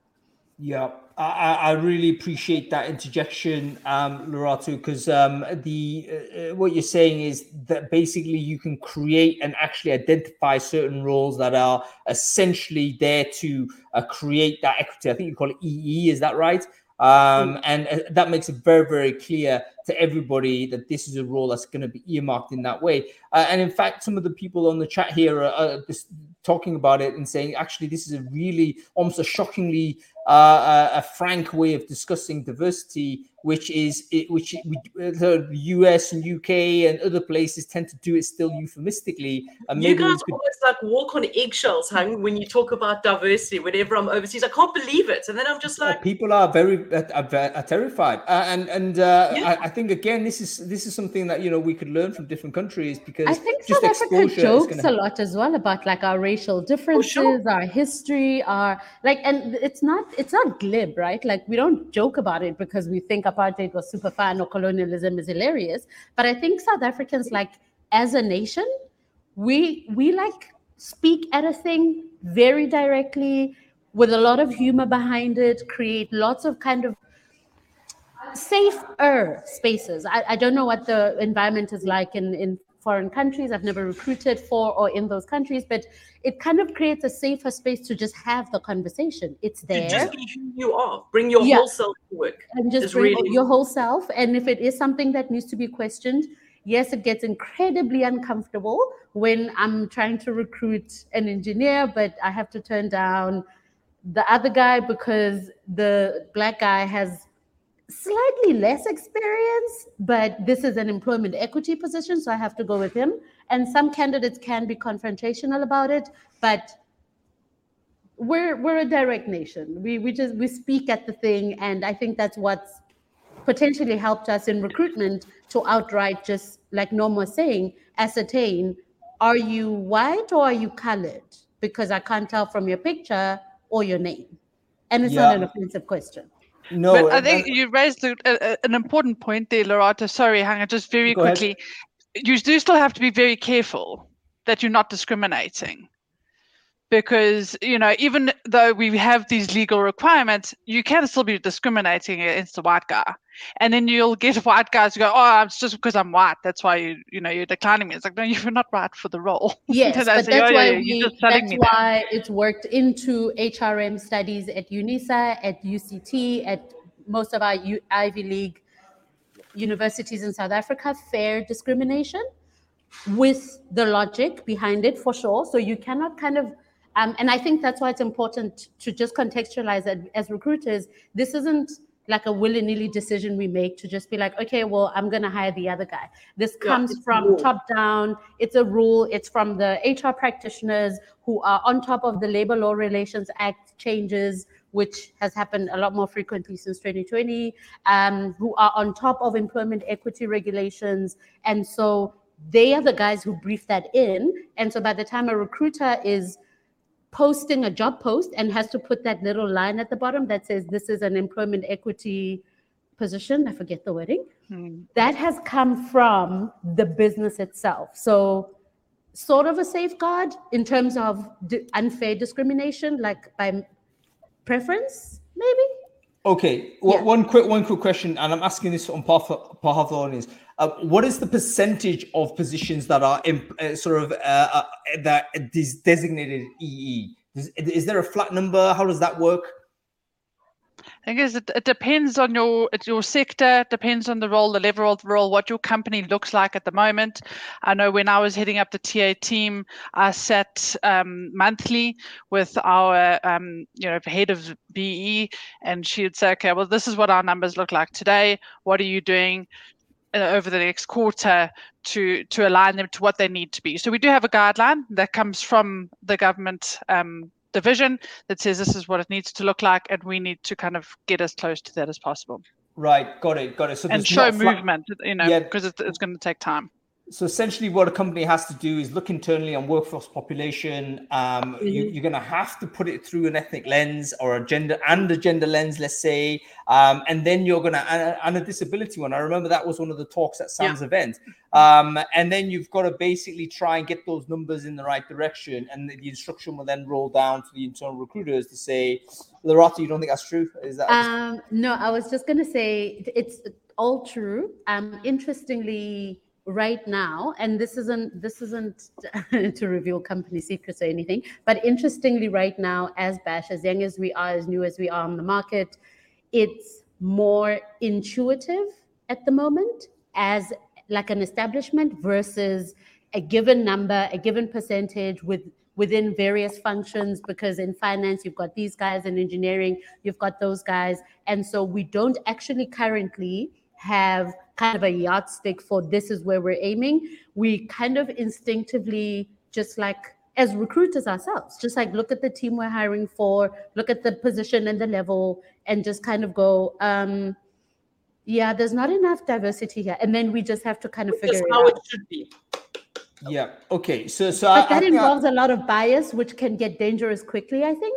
Yeah, I, I really appreciate that interjection, um, Lerato, because um, the uh, uh, what you're saying is that basically you can create and actually identify certain roles that are essentially there to uh, create that equity. I think you call it EE, is that right? Um, and uh, that makes it very, very clear to everybody that this is a role that's going to be earmarked in that way. Uh, and in fact, some of the people on the chat here are, are talking about it and saying, actually, this is a really almost a shockingly uh, a, frank way of discussing diversity, which is it, which the US and UK and other places tend to do it still euphemistically. And you guys could... always like walk on eggshells, hung, when you talk about diversity. Whenever I'm overseas, I can't believe it, and then I'm just like, people are very uh, are, terrified, uh, and and uh, yeah. I, I, think again, this is this is something that you know we could learn from different countries because I think South Africa jokes gonna... a lot as well about like our racial differences, sure. our history, our like, and it's not it's not glib, right? Like we don't joke about it because we think apartheid was super fun or colonialism is hilarious. But I think South Africans, like as a nation, we we like speak at a thing very directly with a lot of humor behind it, create lots of kind of safer spaces. I, I don't know what the environment is like in, in foreign countries. I've never recruited for or in those countries, but it kind of creates a safer space to just have the conversation. It's there. just be who you are. Bring your yeah. whole self to work. And just bring really... your whole self. And if it is something that needs to be questioned, yes, it gets incredibly uncomfortable when I'm trying to recruit an engineer, but I have to turn down the other guy because the black guy has slightly less experience, but this is an employment equity position, so I have to go with him. And some candidates can be confrontational about it, but we're we're a direct nation. We we just we speak at the thing, and I think that's what's potentially helped us in recruitment to outright just like Nom was saying, ascertain are you white or are you colored? Because I can't tell from your picture or your name. And it's yeah. not an offensive question. No, but I think you raised a, a, an important point there, Lerato. Sorry, Hanga, just very quickly. Ahead. You do still have to be very careful that you're not discriminating. Because, you know, even though we have these legal requirements, you can still be discriminating against the white guy. And then you'll get white guys who go, Oh, it's just because I'm white. That's why you, you know, you're declining me. It's like, no, you're not right for the role. Yes, but that's oh, why, we, that's why it's worked into HRM studies at UNISA, at UCT, at most of our U- Ivy League universities in South Africa, fair discrimination with the logic behind it for sure. So you cannot kind of um, and I think that's why it's important to just contextualize that as recruiters, this isn't like a willy-nilly decision we make to just be like okay well i'm going to hire the other guy. This comes yeah, from top down. It's a rule. It's from the hr practitioners who are on top of the labor law relations act changes which has happened a lot more frequently since 2020 um, who are on top of employment equity regulations. And so they are the guys who brief that in. And so by the time a recruiter is posting a job post and has to put that little line at the bottom that says this is an employment equity position. I forget the wording. Hmm. That has come from the business itself. So, sort of a safeguard in terms of unfair discrimination, like by preference, maybe. Okay, yeah. one quick one quick question, and I'm asking this on behalf of, behalf of the audience. Uh, what is the percentage of positions that are in, uh, sort of uh, uh that is designated EE? Is, is, there a flat number? How does that work? I guess it, it depends on your your sector, depends on the role, the level of the role, what your company looks like at the moment. I know when I was heading up the TA team, I sat um, monthly with our um, you know head of BEE, and she would say, okay, well this is what our numbers look like today. What are you doing? Uh, over the next quarter to to align them to what they need to be. So we do have a guideline that comes from the government um, division that says this is what it needs to look like, and we need to kind of get as close to that as possible. Right, got it, got it. So and show movement, you know, because yeah. it's, it's going to take time so essentially what a company has to do is look internally on workforce population. Um, mm-hmm. you, are going to have to put it through an ethnic lens or a gender and a gender lens let's say. Um, and then you're going to and, and, a disability one. I remember that was one of the talks at sam's yeah. event. Um, and then you've got to basically try and get those numbers in the right direction and the, the instruction will then roll down to the internal recruiters to say Lerato, you don't think that's true? Is that um, no i was just going to say it's all true. Um, interestingly right now and this isn't this isn't to reveal company secrets or anything but interestingly right now as bash as young as we are as new as we are on the market it's more intuitive at the moment as like an establishment versus a given number, a given percentage with within various functions because in finance you've got these guys in engineering you've got those guys and so we don't actually currently have kind of a yardstick for this is where we're aiming. We kind of instinctively just like as recruiters ourselves just like look at the team we're hiring for look at the position and the level and just kind of go um yeah there's not enough diversity here. And then we just have to kind of figure it how out. it should be. Yeah. Okay. So so but I, I that I- involves a lot of bias which can get dangerous quickly i think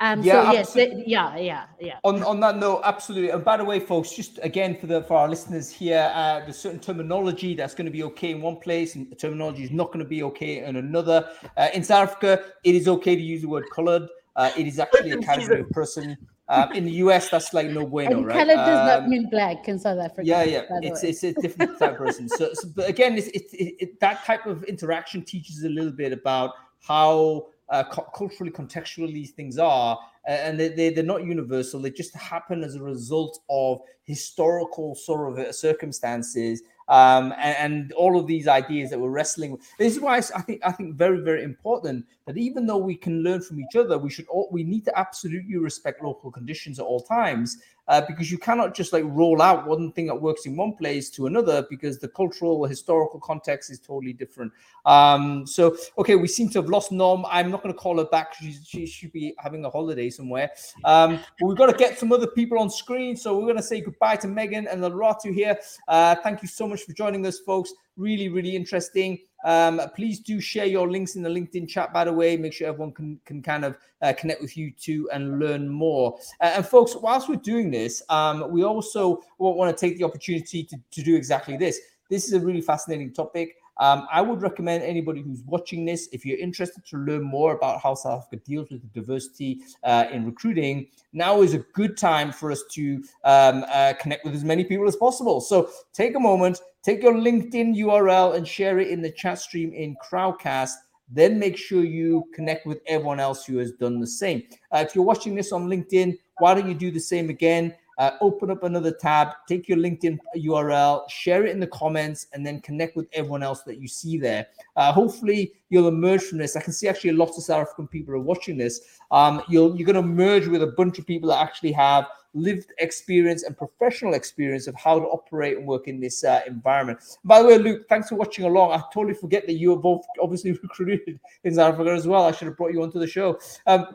um Yeah, so yes abso- th- yeah yeah yeah on, on that note, absolutely. And by the way, folks, just again for the for our listeners here, uh, there's certain terminology that's going to be okay in one place, and the terminology is not going to be okay in another. Uh, in South Africa, it is okay to use the word colored. Uh, it is actually a category of person. Um, in the US, that's like no bueno, and right? color does not Um, mean black in south africa yeah, yeah, it's it's a different type of person. So, so but again, it's, it, it, it, that type of interaction teaches a little bit about how uh, cu- culturally contextual these things are, and they, they they're not universal. They just happen as a result of historical sort of uh, circumstances. Um, and, and all of these ideas that we're wrestling with. This is why I think I think very very important that even though we can learn from each other, we should all we need to absolutely respect local conditions at all times uh, because you cannot just like roll out one thing that works in one place to another because the cultural or historical context is totally different. Um, so, okay, we seem to have lost Nom. I'm not going to call her back. She, she should be having a holiday somewhere. Um, but we've got to get some other people on screen. So, we're going to say goodbye to Megan and Lerato here. Uh, thank you so much for joining us, folks. Really, really interesting. Um, please do share your links in the LinkedIn chat, by the way. Make sure everyone can, can kind of uh, connect with you too and learn more. Uh, and folks, whilst we're doing this, um, we also want to take the opportunity to, to do exactly this. This is a really fascinating topic. Um, I would recommend anybody who's watching this, if you're interested to learn more about how South Africa deals with diversity uh, in recruiting, now is a good time for us to um, uh, connect with as many people as possible. So take a moment, take your LinkedIn URL and share it in the chat stream in Crowdcast. Then make sure you connect with everyone else who has done the same. Uh, if you're watching this on LinkedIn, why don't you do the same again? Uh, open up another tab, take your LinkedIn URL, share it in the comments, and then connect with everyone else that you see there. Uh, hopefully, you'll emerge from this. I can see actually lots of South African people are watching this. Um, you'll you're going to merge with a bunch of people that actually have lived experience and professional experience of how to operate and work in this uh, environment. By the way, Luke, thanks for watching along. I totally forget that you are both obviously recruited in South Africa as well. I should have brought you onto the show. Um,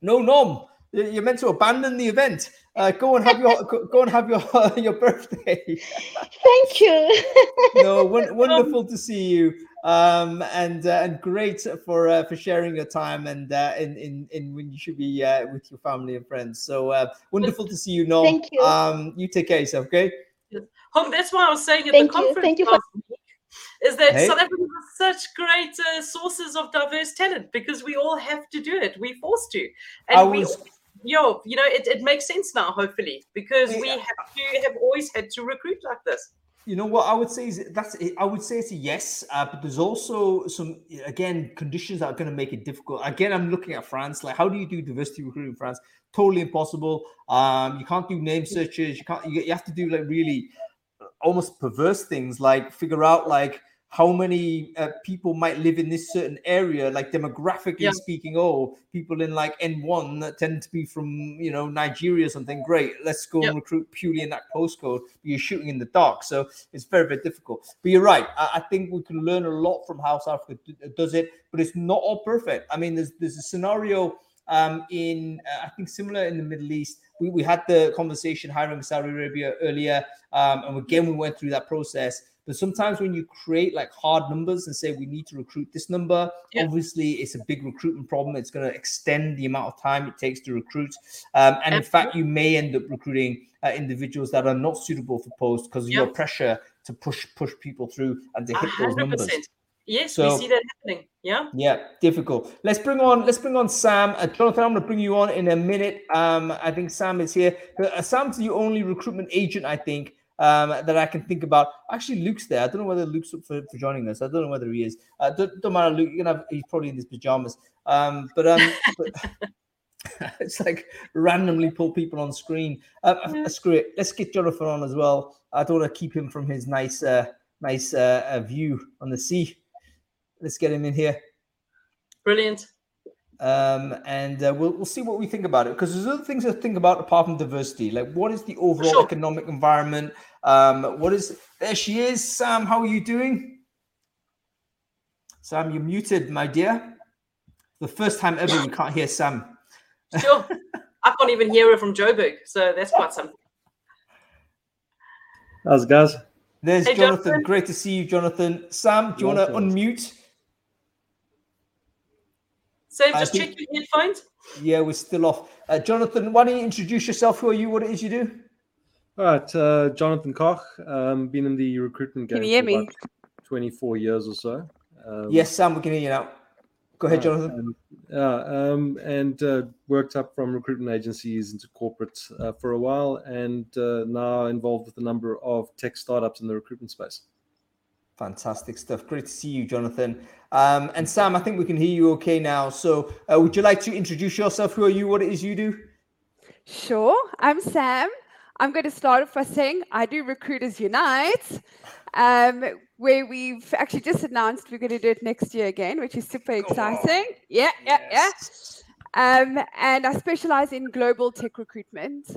no, Nom, you're meant to abandon the event. Uh, go and have your go, go and have your your birthday. Thank you. no, won- wonderful to see you, um, and uh, and great for uh, for sharing your time and uh, in, in in when you should be uh, with your family and friends. So uh, wonderful to see you, Nom. Thank you. Um, you take care of yourself, okay? Home, that's why I was saying at Thank the you. conference Thank you for- last week is that Hey. South Africa has such great uh, sources of diverse talent because we all have to do it. We're forced to. And I we, was- yo, you know, it, it makes sense now, hopefully, because we have to have always had to recruit like this. You know what I would say is that's I would say it's a yes, uh, but there's also some again conditions that are going to make it difficult. Again, I'm looking at France. Like, how do you do diversity recruiting in France? Totally impossible. Um, you can't do name searches. You can't. You, you have to do like really almost perverse things, like figure out like how many uh, people might live in this certain area, like demographically Yeah. speaking. Oh, people in like N1 that tend to be from you know Nigeria or something. Great, let's go Yeah. and recruit purely in that postcode. But you're shooting in the dark, so it's very very difficult. But you're right. I, I think we can learn a lot from how South Africa d- does it, but it's not all perfect. I mean, there's there's a scenario um, in uh, I think similar in the Middle East. We, we had the conversation hiring Saudi Arabia earlier, um, and again we went through that process. But sometimes when you create like hard numbers and say we need to recruit this number, Yeah. obviously it's a big recruitment problem. It's going to extend the amount of time it takes to recruit, um, and in fact you may end up recruiting uh, individuals that are not suitable for post because of your pressure to push push people through and to hit those numbers. 100%. Yes, So- we see that happening. Yeah. Yeah, difficult. Let's bring on let's bring on Sam. Uh, Jonathan, I'm going to bring you on in a minute. Um, I think Sam is here. Uh, Sam's the only recruitment agent I think um, that I can think about. Actually, Luke's there. I don't know whether Luke's up for, for joining us. I don't know whether he is. Uh, don't, don't matter, Luke. You can have. He's probably in his pajamas. Um, but um, but, it's like randomly pull people on screen. Uh, uh, yeah. Screw it. Let's get Jonathan on as well. I don't want to keep him from his nice, uh, nice uh, view on the sea. Let's get him in here. Brilliant. Um, and uh, we'll we'll see what we think about it because there's other things to think about apart from diversity. Like, what is the overall sure. economic environment? Um, what is there? She is Sam. How are you doing? Sam, you're muted, my dear. The first time ever we can't hear Sam. Sure. I can't even hear her from Joburg, so that's quite something. How's it, guys? There's hey, Jonathan. Jonathan. Great to see you, Jonathan. Sam, do you want to unmute? Sam, just think, check your headphones. Yeah, we're still off. Uh, Jonathan, why don't you introduce yourself? Who are you? What it is you do? All right, uh, Jonathan Koch. Um, been in the recruitment game Can you hear me? 24 years or so. Um, yes, Sam, we can hear you now. Go ahead, Jonathan. Yeah, um, and uh, worked up from recruitment agencies into corporate uh, for a while, and uh, now involved with a number of tech startups in the recruitment space. Fantastic stuff. Great to see you, Jonathan. Um, and Sam, I think we can hear you okay now. So, uh, would you like to introduce yourself? Who are you? What it is you do? Sure. I'm Sam. I'm going to start off by saying I do Recruiters Unite. Um, where we've actually just announced we're going to do it next year again, which is super exciting. Yeah, yeah, yes. yeah. Um, and I specialize in global tech recruitment.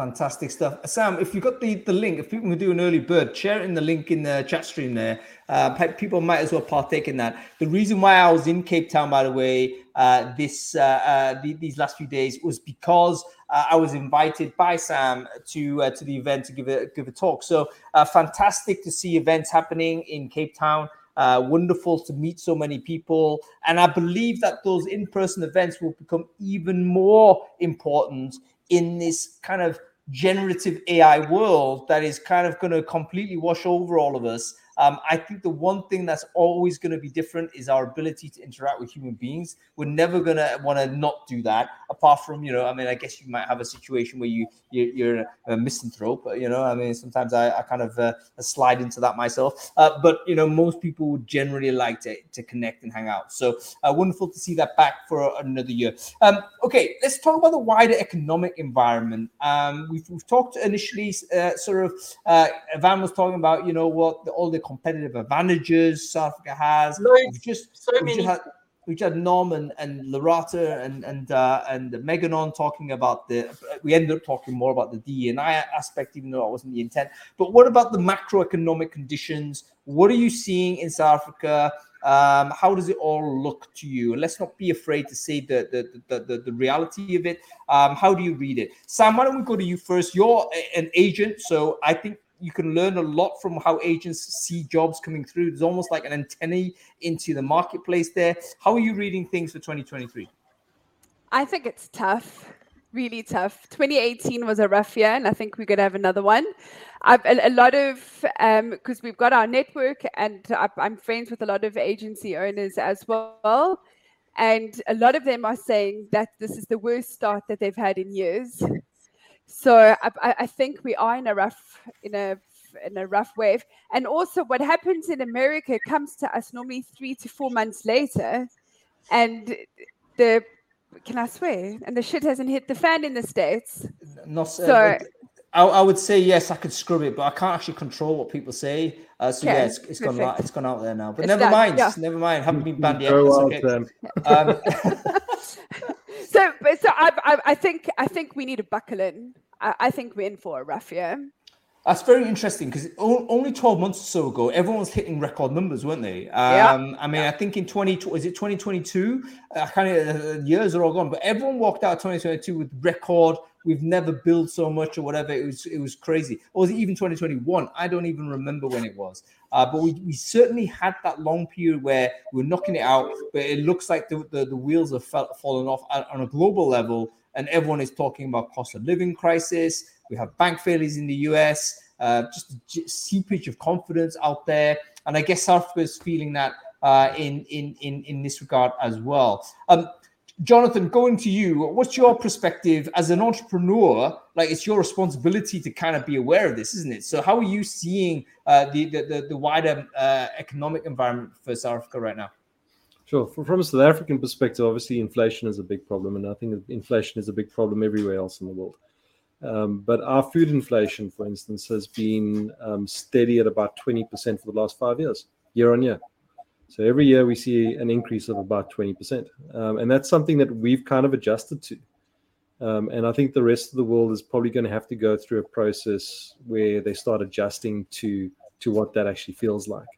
Fantastic stuff. Sam, if you got the, the link, if people can do an early bird, share it in the link in the chat stream there. Uh, people might as well partake in that. The reason why I was in Cape Town, by the way, uh, this uh, uh these last few days was because uh, I was invited by Sam to uh, to the event to give a give a talk. So fantastic to see events happening in Cape Town. wonderful to meet so many people, and I believe that those in-person events will become even more important in this kind of generative AI world that is kind of going to completely wash over all of us um, I think the one thing that's always going to be different is our ability to interact with human beings. We're never going to want to not do that. Apart from, you know, I mean, I guess you might have a situation where you, you are a misanthrope. You know, I mean, sometimes I, I kind of uh, slide into that myself. Uh, but you know, most people would generally like to to connect and hang out. So uh, wonderful to see that back for another year. Um, okay, let's talk about the wider economic environment. Um, we've, we've talked initially, uh, sort of. Uh, Van was talking about, you know, what the, all the competitive advantages South Africa has. we've just, so we've many. Just had, we had Norman and Lerato and and uh, and Meganon talking about the. We ended up talking more about the DEI aspect, even though it wasn't the intent. But what about the macroeconomic conditions? What are you seeing in South Africa? Um, how does it all look to you? And let's not be afraid to say the the the, the, the reality of it. Um, how do you read it, Sam? Why don't we go to you first? You're an agent, so I think you can learn a lot from how agents see jobs coming through. There's almost like an antenna into the marketplace there. How are you reading things for 2023? I think it's tough, really tough. 2018 was a rough year, and I think we're going to have another one. I've a, a lot of because um, we've got our network, and I'm friends with a lot of agency owners as well. And a lot of them are saying that this is the worst start that they've had in years. So I, I think we are in a rough in a in a rough wave. And also, what happens in America comes to us normally three to four months later, and the can I swear? And the shit hasn't hit the fan in the states. Not so. Uh, I, I, would say yes, I could scrub it, but I can't actually control what people say. Uh, so okay, yeah, it's, it's gone out, it's gone out there now. But it's never done, mind, yeah. never mind. Haven't been banned yet. Okay. Um, so, so I, I, I, think I think we need to buckle in. I, I think we're in for a rough year. That's very interesting because only 12 months or so ago, everyone was hitting record numbers, weren't they? Um, yeah. I mean. I think in 20, is it 2022? I kind of, uh, years are all gone, but everyone walked out 2022 with record. We've never built so much or whatever. It was, it was crazy. Or was it even 2021? I don't even remember when it was. Uh, but we, we certainly had that long period where we are knocking it out, but it looks like the, the, the wheels have fell, fallen off on a global level and everyone is talking about cost of living crisis. We have bank failures in the US, uh, just a seepage of confidence out there, and I guess South is feeling that uh, in in in in this regard as well. Um, Jonathan, going to you, what's your perspective as an entrepreneur? Like, it's your responsibility to kind of be aware of this, isn't it? So, how are you seeing uh, the, the the wider uh, economic environment for South Africa right now? Sure. From a South African perspective, obviously inflation is a big problem, and I think inflation is a big problem everywhere else in the world. Um, but our food inflation, for instance, has been um, steady at about 20% for the last five years, year on year. So every year we see an increase of about 20%. Um, and that's something that we've kind of adjusted to. Um, and I think the rest of the world is probably going to have to go through a process where they start adjusting to to what that actually feels like.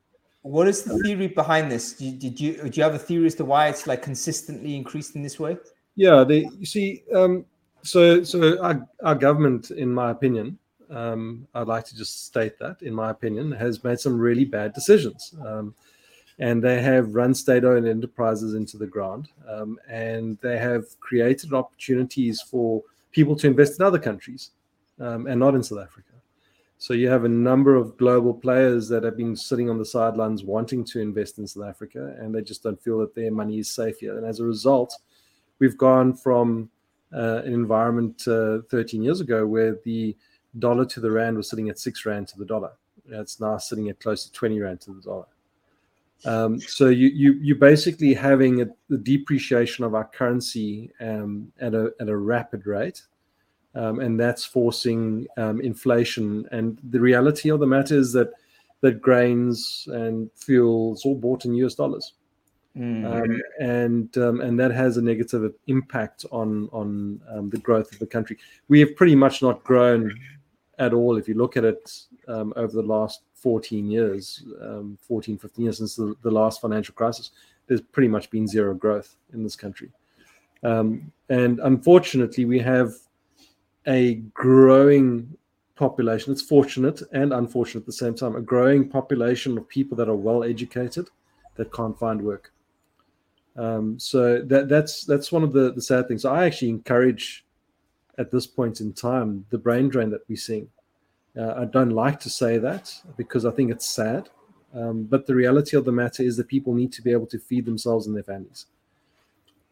What is the theory behind this? Did, did you do you have a theory as to why it's like consistently increased in this way? Yeah, they you see, um, so so our, our government, in my opinion, um, I'd like to just state that, in my opinion, has made some really bad decisions. Um, and they have run state-owned enterprises into the ground, um, and they have created opportunities for people to invest in other countries, um, and not in South Africa. So you have a number of global players that have been sitting on the sidelines wanting to invest in South Africa, and they just don't feel that their money is safe here. And as a result, we've gone from uh, an environment uh, 13 years ago where the dollar to the rand was sitting at six rand to the dollar. It's now sitting at close to 20 rand to the dollar. Um, so you you you're basically having a, the depreciation of our currency um, at a at a rapid rate, um, and that's forcing um, inflation. And the reality of the matter is that that grains and fuels all bought in US dollars, mm-hmm. and um, and that has a negative impact on on the growth of the country. We have pretty much not grown at all if you look at it over the last 14 years, um, 14, 15 years since the, the, last financial crisis, there's pretty much been zero growth in this country. Um, and unfortunately, we have a growing population. It's fortunate and unfortunate at the same time, a growing population of people that are well educated that can't find work. Um, so that that's that's one of the, the sad things. I actually encourage at this point in time the brain drain that we're seeing uh, I don't like to say that because I think it's sad. Um, but the reality of the matter is that people need to be able to feed themselves and their families.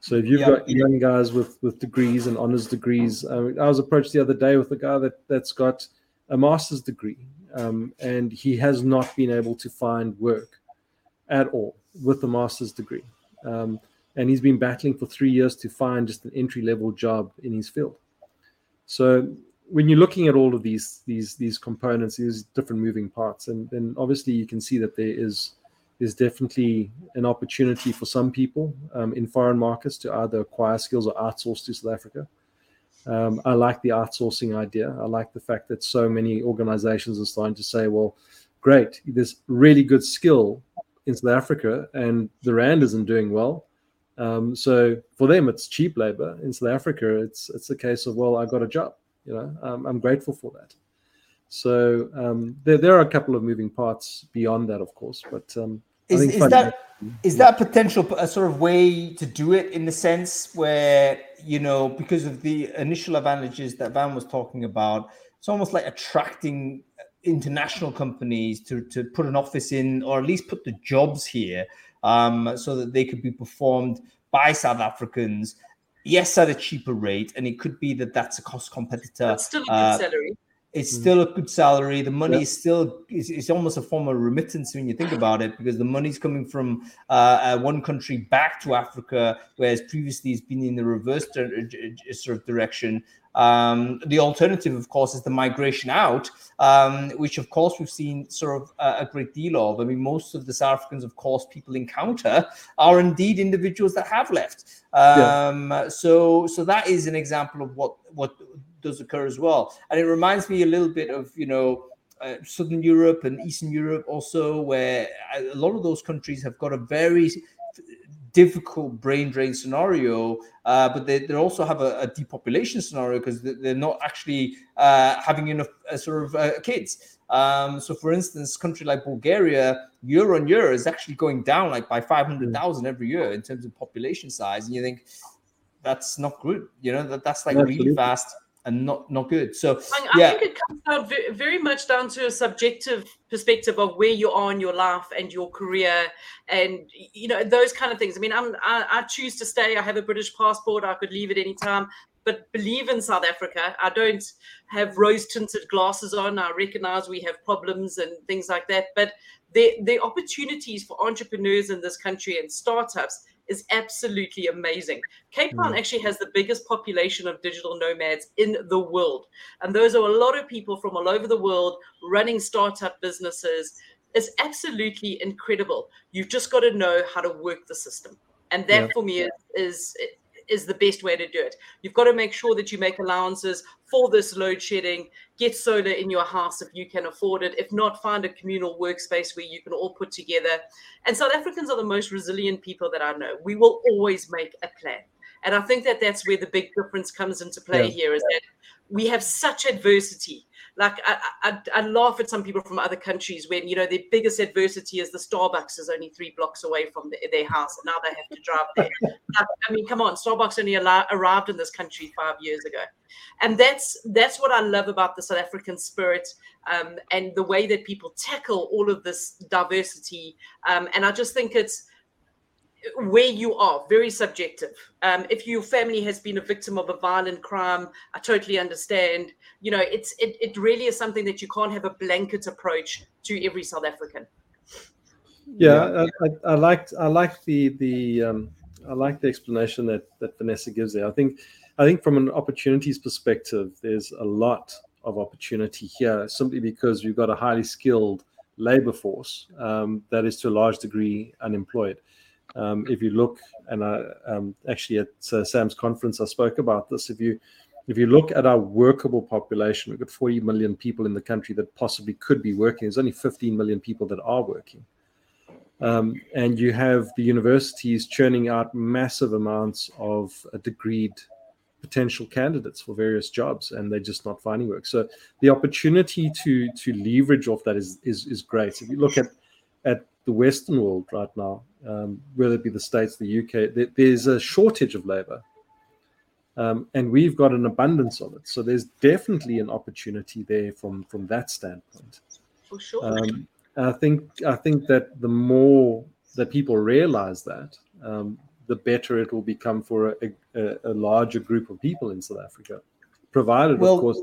So if you've yeah, got young guys with with degrees and honors degrees, uh, I was approached the other day with a guy that that's got a master's degree, um, and he has not been able to find work at all with a master's degree, um, and he's been battling for three years to find just an entry level job in his field. So when you're looking at all of these these these components, these different moving parts, and then obviously you can see that there is is definitely an opportunity for some people um, in foreign markets to either acquire skills or outsource to South Africa. Um, I like the outsourcing idea. I like the fact that so many organizations are starting to say, well, great, there's really good skill in South Africa and the Rand isn't doing well. Um, so for them, it's cheap labor. In South Africa, it's it's a case of, well, I got a job you know um, i'm grateful for that. So um, there, there are a couple of moving parts beyond that of course but um, is, is that is that potential a sort of way to do it in the sense where you know because of the initial advantages that van was talking about it's almost like attracting international companies to to put an office in or at least put the jobs here um, so that they could be performed by south africans yes, at a cheaper rate, and it could be that that's a cost competitor. That's still a good uh, salary. It's mm. still a good salary. The money is still it's, it's, almost a form of remittance when you think about it, because the money's coming from uh, uh, one country back to Africa, whereas previously it's been in the reverse sort of direction. Um, the alternative, of course, is the migration out, um, which, of course, we've seen sort of a, a, great deal of. I mean, most of the South Africans, of course, people encounter are indeed individuals that have left. Um, yeah. So, so that is an example of what what does occur as well, and it reminds me a little bit of you know. Uh, Southern Europe and Eastern Europe, also, where a lot of those countries have got a very difficult brain drain scenario, uh, but they, they also have a, a depopulation scenario because they're not actually uh, having enough uh, sort of uh, kids. Um, so, for instance, country like Bulgaria, year on year, is actually going down like by 500,000 every year in terms of population size. And you think that's not good, you know, that, that's like Absolutely. really fast and not not good. So I, I think it comes down very much down to a subjective perspective of where you are in your life and your career, and you know those kind of things. I mean, I'm I, I choose to stay. I have a British passport. I could leave at any time. But believe in South Africa. I don't have rose tinted glasses on. I recognize we have problems and things like that. But the the opportunities for entrepreneurs in this country and startups is absolutely amazing. Cape Town mm. actually has the biggest population of digital nomads in the world. And those are a lot of people from all over the world running startup businesses. It's absolutely incredible. You've just got to know how to work the system. And that yeah. for me is, is is the best way to do it. You've got to make sure that you make allowances for this load shedding. Get solar in your house if you can afford it. If not, find a communal workspace where you can all put together. And South Africans are the most resilient people that I know. We will always make a plan. And I think that that's where the big difference comes into play yeah. here is that we have such adversity like I, I, I, laugh at some people from other countries when you know their biggest adversity is the Starbucks is only three blocks away from the, their house, and now they have to drive there. I mean, come on, Starbucks only arrived in this country five years ago, and that's that's what I love about the South African spirit um, and the way that people tackle all of this diversity. Um, and I just think it's where you are very subjective. Um, if your family has been a victim of a violent crime i totally understand. You know it's it, it really is something that you can't have a blanket approach to every south african. Yeah i, I, I liked i like the the um, i like the explanation that that vanessa gives there. I think i think from an opportunities perspective there's a lot of opportunity here simply because we've got a highly skilled labor force um, that is to a large degree unemployed um, if you look, and I um, actually at uh, Sam's conference I spoke about this. If you if you look at our workable population, we've got 40 million people in the country that possibly could be working. There's only 15 million people that are working. Um, and you have the universities churning out massive amounts of uh, degreed potential candidates for various jobs and they're just not finding work so the opportunity to to leverage off that is is, is great if you look at at the western world right now um, whether it be the States, the UK, there, there's a shortage of labor. Um, and we've got an abundance of it. So there's definitely an opportunity there from from that standpoint. For sure. Um, I think I think that the more that people realize that, um, the better it will become for a, a, a, larger group of people in South Africa, provided, well, of course,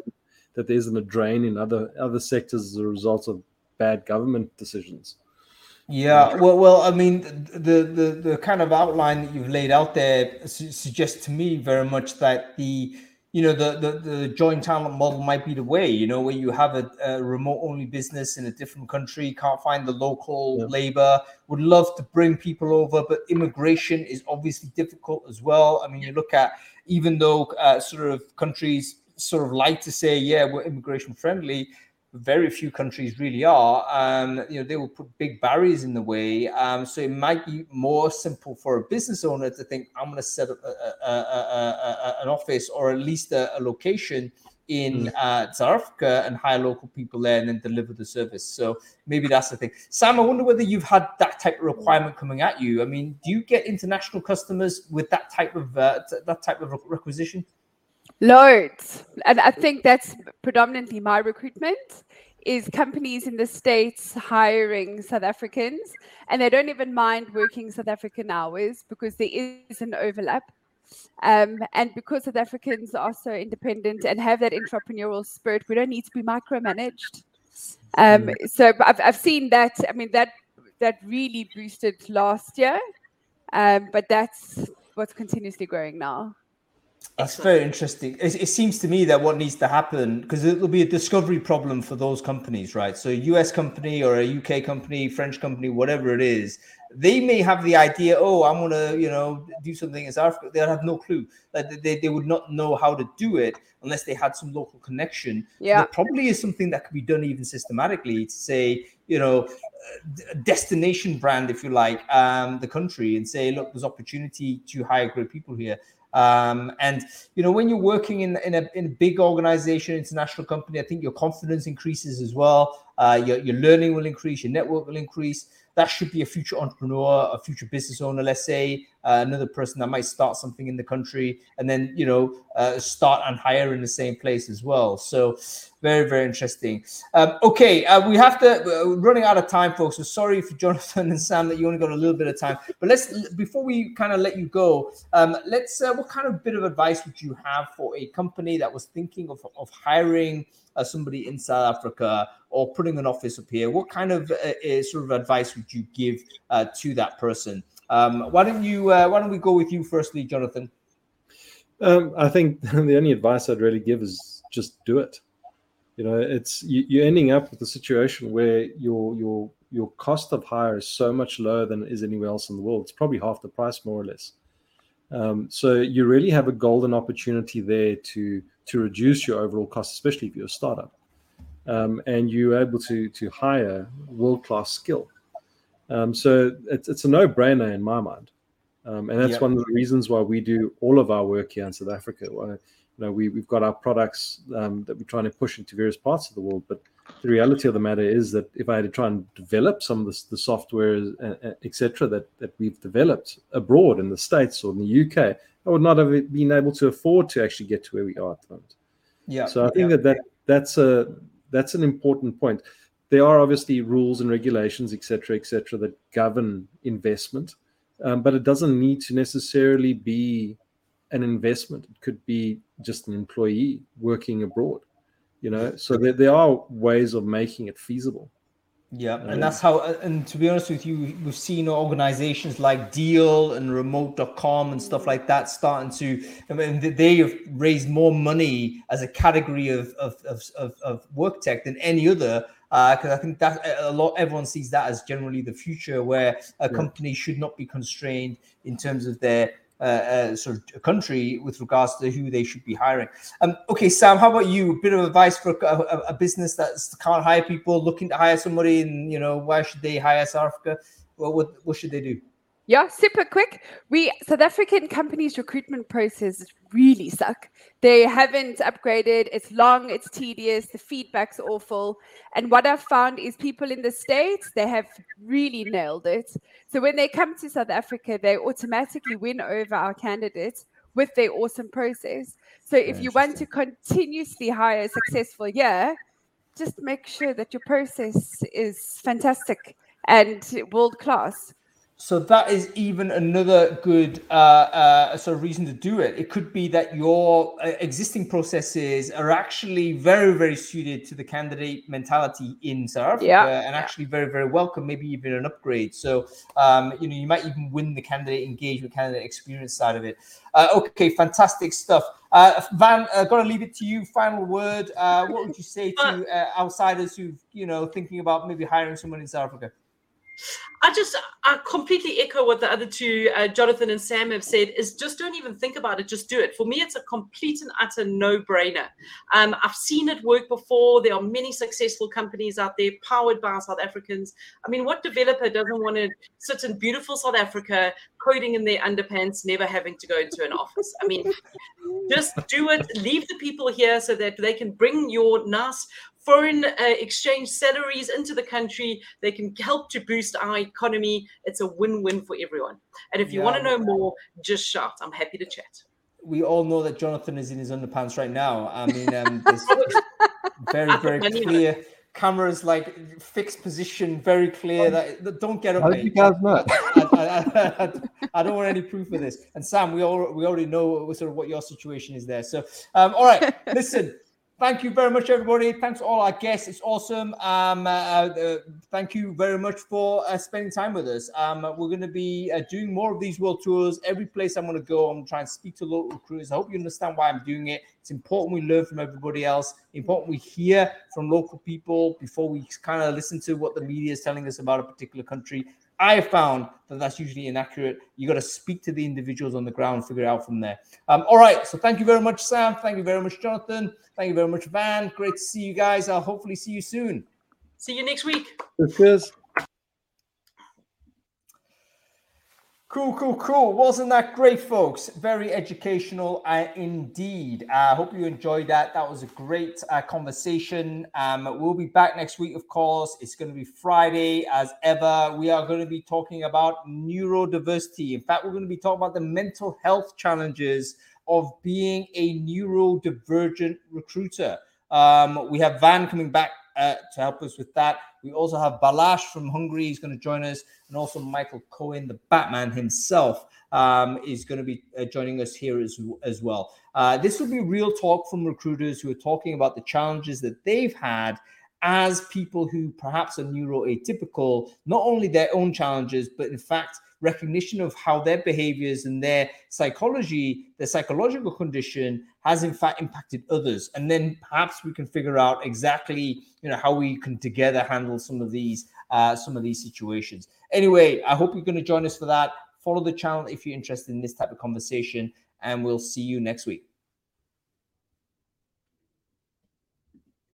that there isn't a drain in other other sectors as a result of bad government decisions. Yeah, well, well, I mean, the the the kind of outline that you've laid out there suggests to me very much that the you know the, the the Join Talent model might be the way you know where you have a, a remote only business in a different country can't find the local yeah. labor would love to bring people over but immigration is obviously difficult as well i mean you look at even though uh, sort of countries sort of like to say yeah we're immigration friendly very few countries really are. Um, you know, they will put big barriers in the way. Um, so it might be more simple for a business owner to think, I'm going to set up a, a, a, an office or at least a, location in mm. uh, South Africa and hire local people there and then deliver the service. So maybe that's the thing. Sam, I wonder whether you've had that type of requirement coming at you. I mean, do you get international customers with that type of uh, that type of requisition? Loads. And I think that's predominantly my recruitment is companies in the States hiring South Africans and they don't even mind working South African hours because there is an overlap. Um, and because South Africans are so independent and have that entrepreneurial spirit, we don't need to be micromanaged. Um, mm. so I've, I've seen that. I mean, that that really boosted last year, um, but that's what's continuously growing now. That's very interesting. It, it, seems to me that what needs to happen because it'll be a discovery problem for those companies, right? So, a US company or a UK company, French company, whatever it is, they may have the idea, oh, I'm gonna, you know, do something in South Africa. They'll have no clue. Like they, they would not know how to do it unless they had some local connection. Yeah, so probably is something that could be done even systematically to say, you know, destination brand, if you like, um, the country, and say, look, there's opportunity to hire great people here. Um, and you know, when you're working in in a, in a big organization, international company, I think your confidence increases as well. Uh, your, your learning will increase, your network will increase that should be a future entrepreneur, a future business owner, let's say, uh, another person that might start something in the country and then, you know, uh, start and hire in the same place as well. So, very, very interesting. Um, okay, uh, we have to, uh, running out of time, folks. So, sorry for Jonathan and Sam that you only got a little bit of time. But let's, before we kind of let you go, um, let's, uh, what kind of bit of advice would you have for a company that was thinking of, of hiring? uh, somebody in South Africa or putting an office up here, what kind of uh, sort of advice would you give uh, to that person? Um, why don't you? Uh, why don't we go with you firstly, Jonathan? Um, I think the only advice I'd really give is just do it. You know, it's you, you're ending up with a situation where your your your cost of hire is so much lower than it is anywhere else in the world. It's probably half the price, more or less. Um, so you really have a golden opportunity there to to reduce your overall cost, especially if you're a startup, um, and you're able to to hire world class skill. Um, so it's it's a no brainer in my mind, um, and that's yep. one of the reasons why we do all of our work here in South Africa. Why, you know, we we've got our products um, that we're trying to push into various parts of the world, but the reality of the matter is that if I had to try and develop some of the, the software, uh, etc., that that we've developed abroad in the states or in the UK, I would not have been able to afford to actually get to where we are at the moment. Yeah. So I think yeah. that, that that's a that's an important point. There are obviously rules and regulations, etc., etc., that govern investment, um, but it doesn't need to necessarily be an investment. It could be just an employee working abroad you know so there, there are ways of making it feasible yeah and that's how and to be honest with you we've seen organizations like Deel and remote.com and stuff like that starting to i mean they have raised more money as a category of of of, of, of work tech than any other because uh, I think that a lot everyone sees that as generally the future, where a company should not be constrained in terms of their uh, uh, sort of country with regards to who they should be hiring. Um, okay, Sam, how about you? A bit of advice for a, a, a business that can't hire people, looking to hire somebody, and you know why should they hire South Africa? Well, what what should they do? Yeah, super quick. We South African companies recruitment process really suck. They haven't upgraded. It's long, it's tedious, the feedback's awful. And what I've found is people in the States, they have really nailed it. So when they come to South Africa, they automatically win over our candidates with their awesome process. So if you want to continuously hire a successful year, just make sure that your process is fantastic and world class. So that is even another good uh, uh, sort of reason to do it. It could be that your uh, existing processes are actually very, very suited to the candidate mentality in South Africa, yeah. and actually very, very welcome. Maybe even an upgrade. So um, you know, you might even win the candidate engagement, candidate experience side of it. Uh, okay, fantastic stuff. Uh, Van, uh, got to leave it to you. Final word. Uh, what would you say to uh, outsiders who, you know, thinking about maybe hiring someone in South Africa? I just I completely echo what the other two, uh, Jonathan and Sam, have said. Is just don't even think about it, just do it. For me, it's a complete and utter no-brainer. Um, I've seen it work before. There are many successful companies out there powered by South Africans. I mean, what developer doesn't want to sit in beautiful South Africa, coding in their underpants, never having to go into an office? I mean, just do it. Leave the people here so that they can bring your nice foreign uh, exchange salaries into the country. They can help to boost our economy. It's a win win for everyone. And if you yeah, want to know more, just shout. I'm happy to chat. We all know that Jonathan is in his underpants right now. I mean, um, very, very clear cameras like fixed position, very clear. That don't get up. How you guys know? I, I, I, I, don't want any proof of this. And Sam, we all we already know sort of what your situation is there. So, um, all right, listen thank you very much, everybody. Thanks to all our guests. It's awesome. Um, uh, uh, thank you very much for uh, spending time with us. Um, we're going to be uh, doing more of these world tours. Every place I'm going to go, I'm trying to speak to local recruiters. I hope you understand why I'm doing it. It's important we learn from everybody else. Important we hear from local people before we kind of listen to what the media is telling us about a particular country. I have found that that's usually inaccurate. You got to speak to the individuals on the ground, figure it out from there. Um, all right. So thank you very much, Sam. Thank you very much, Jonathan. Thank you very much, Van. Great to see you guys. I'll hopefully see you soon. See you next week. Cheers. Cool, cool, cool. Wasn't that great, folks? Very educational uh, indeed. I uh, hope you enjoyed that. That was a great uh, conversation. Um, we'll be back next week, of course. It's going to be Friday as ever. We are going to be talking about neurodiversity. In fact, we're going to be talking about the mental health challenges of being a neurodivergent recruiter. Um, we have Van coming back uh, to help us with that. We also have Balash from Hungary. He's going to join us, and also Michael Cohen, the Batman himself, um, is going to be uh, joining us here as, as well. Uh, this will be real talk from recruiters who are talking about the challenges that they've had as people who perhaps are neuroatypical, not only their own challenges, but in fact, recognition of how their behaviors and their psychology, their psychological condition has in fact impacted others. And then perhaps we can figure out exactly, you know, how we can together handle some of these uh, some of these situations. Anyway, I hope you're going to join us for that. Follow the channel if you're interested in this type of conversation, and we'll see you next week.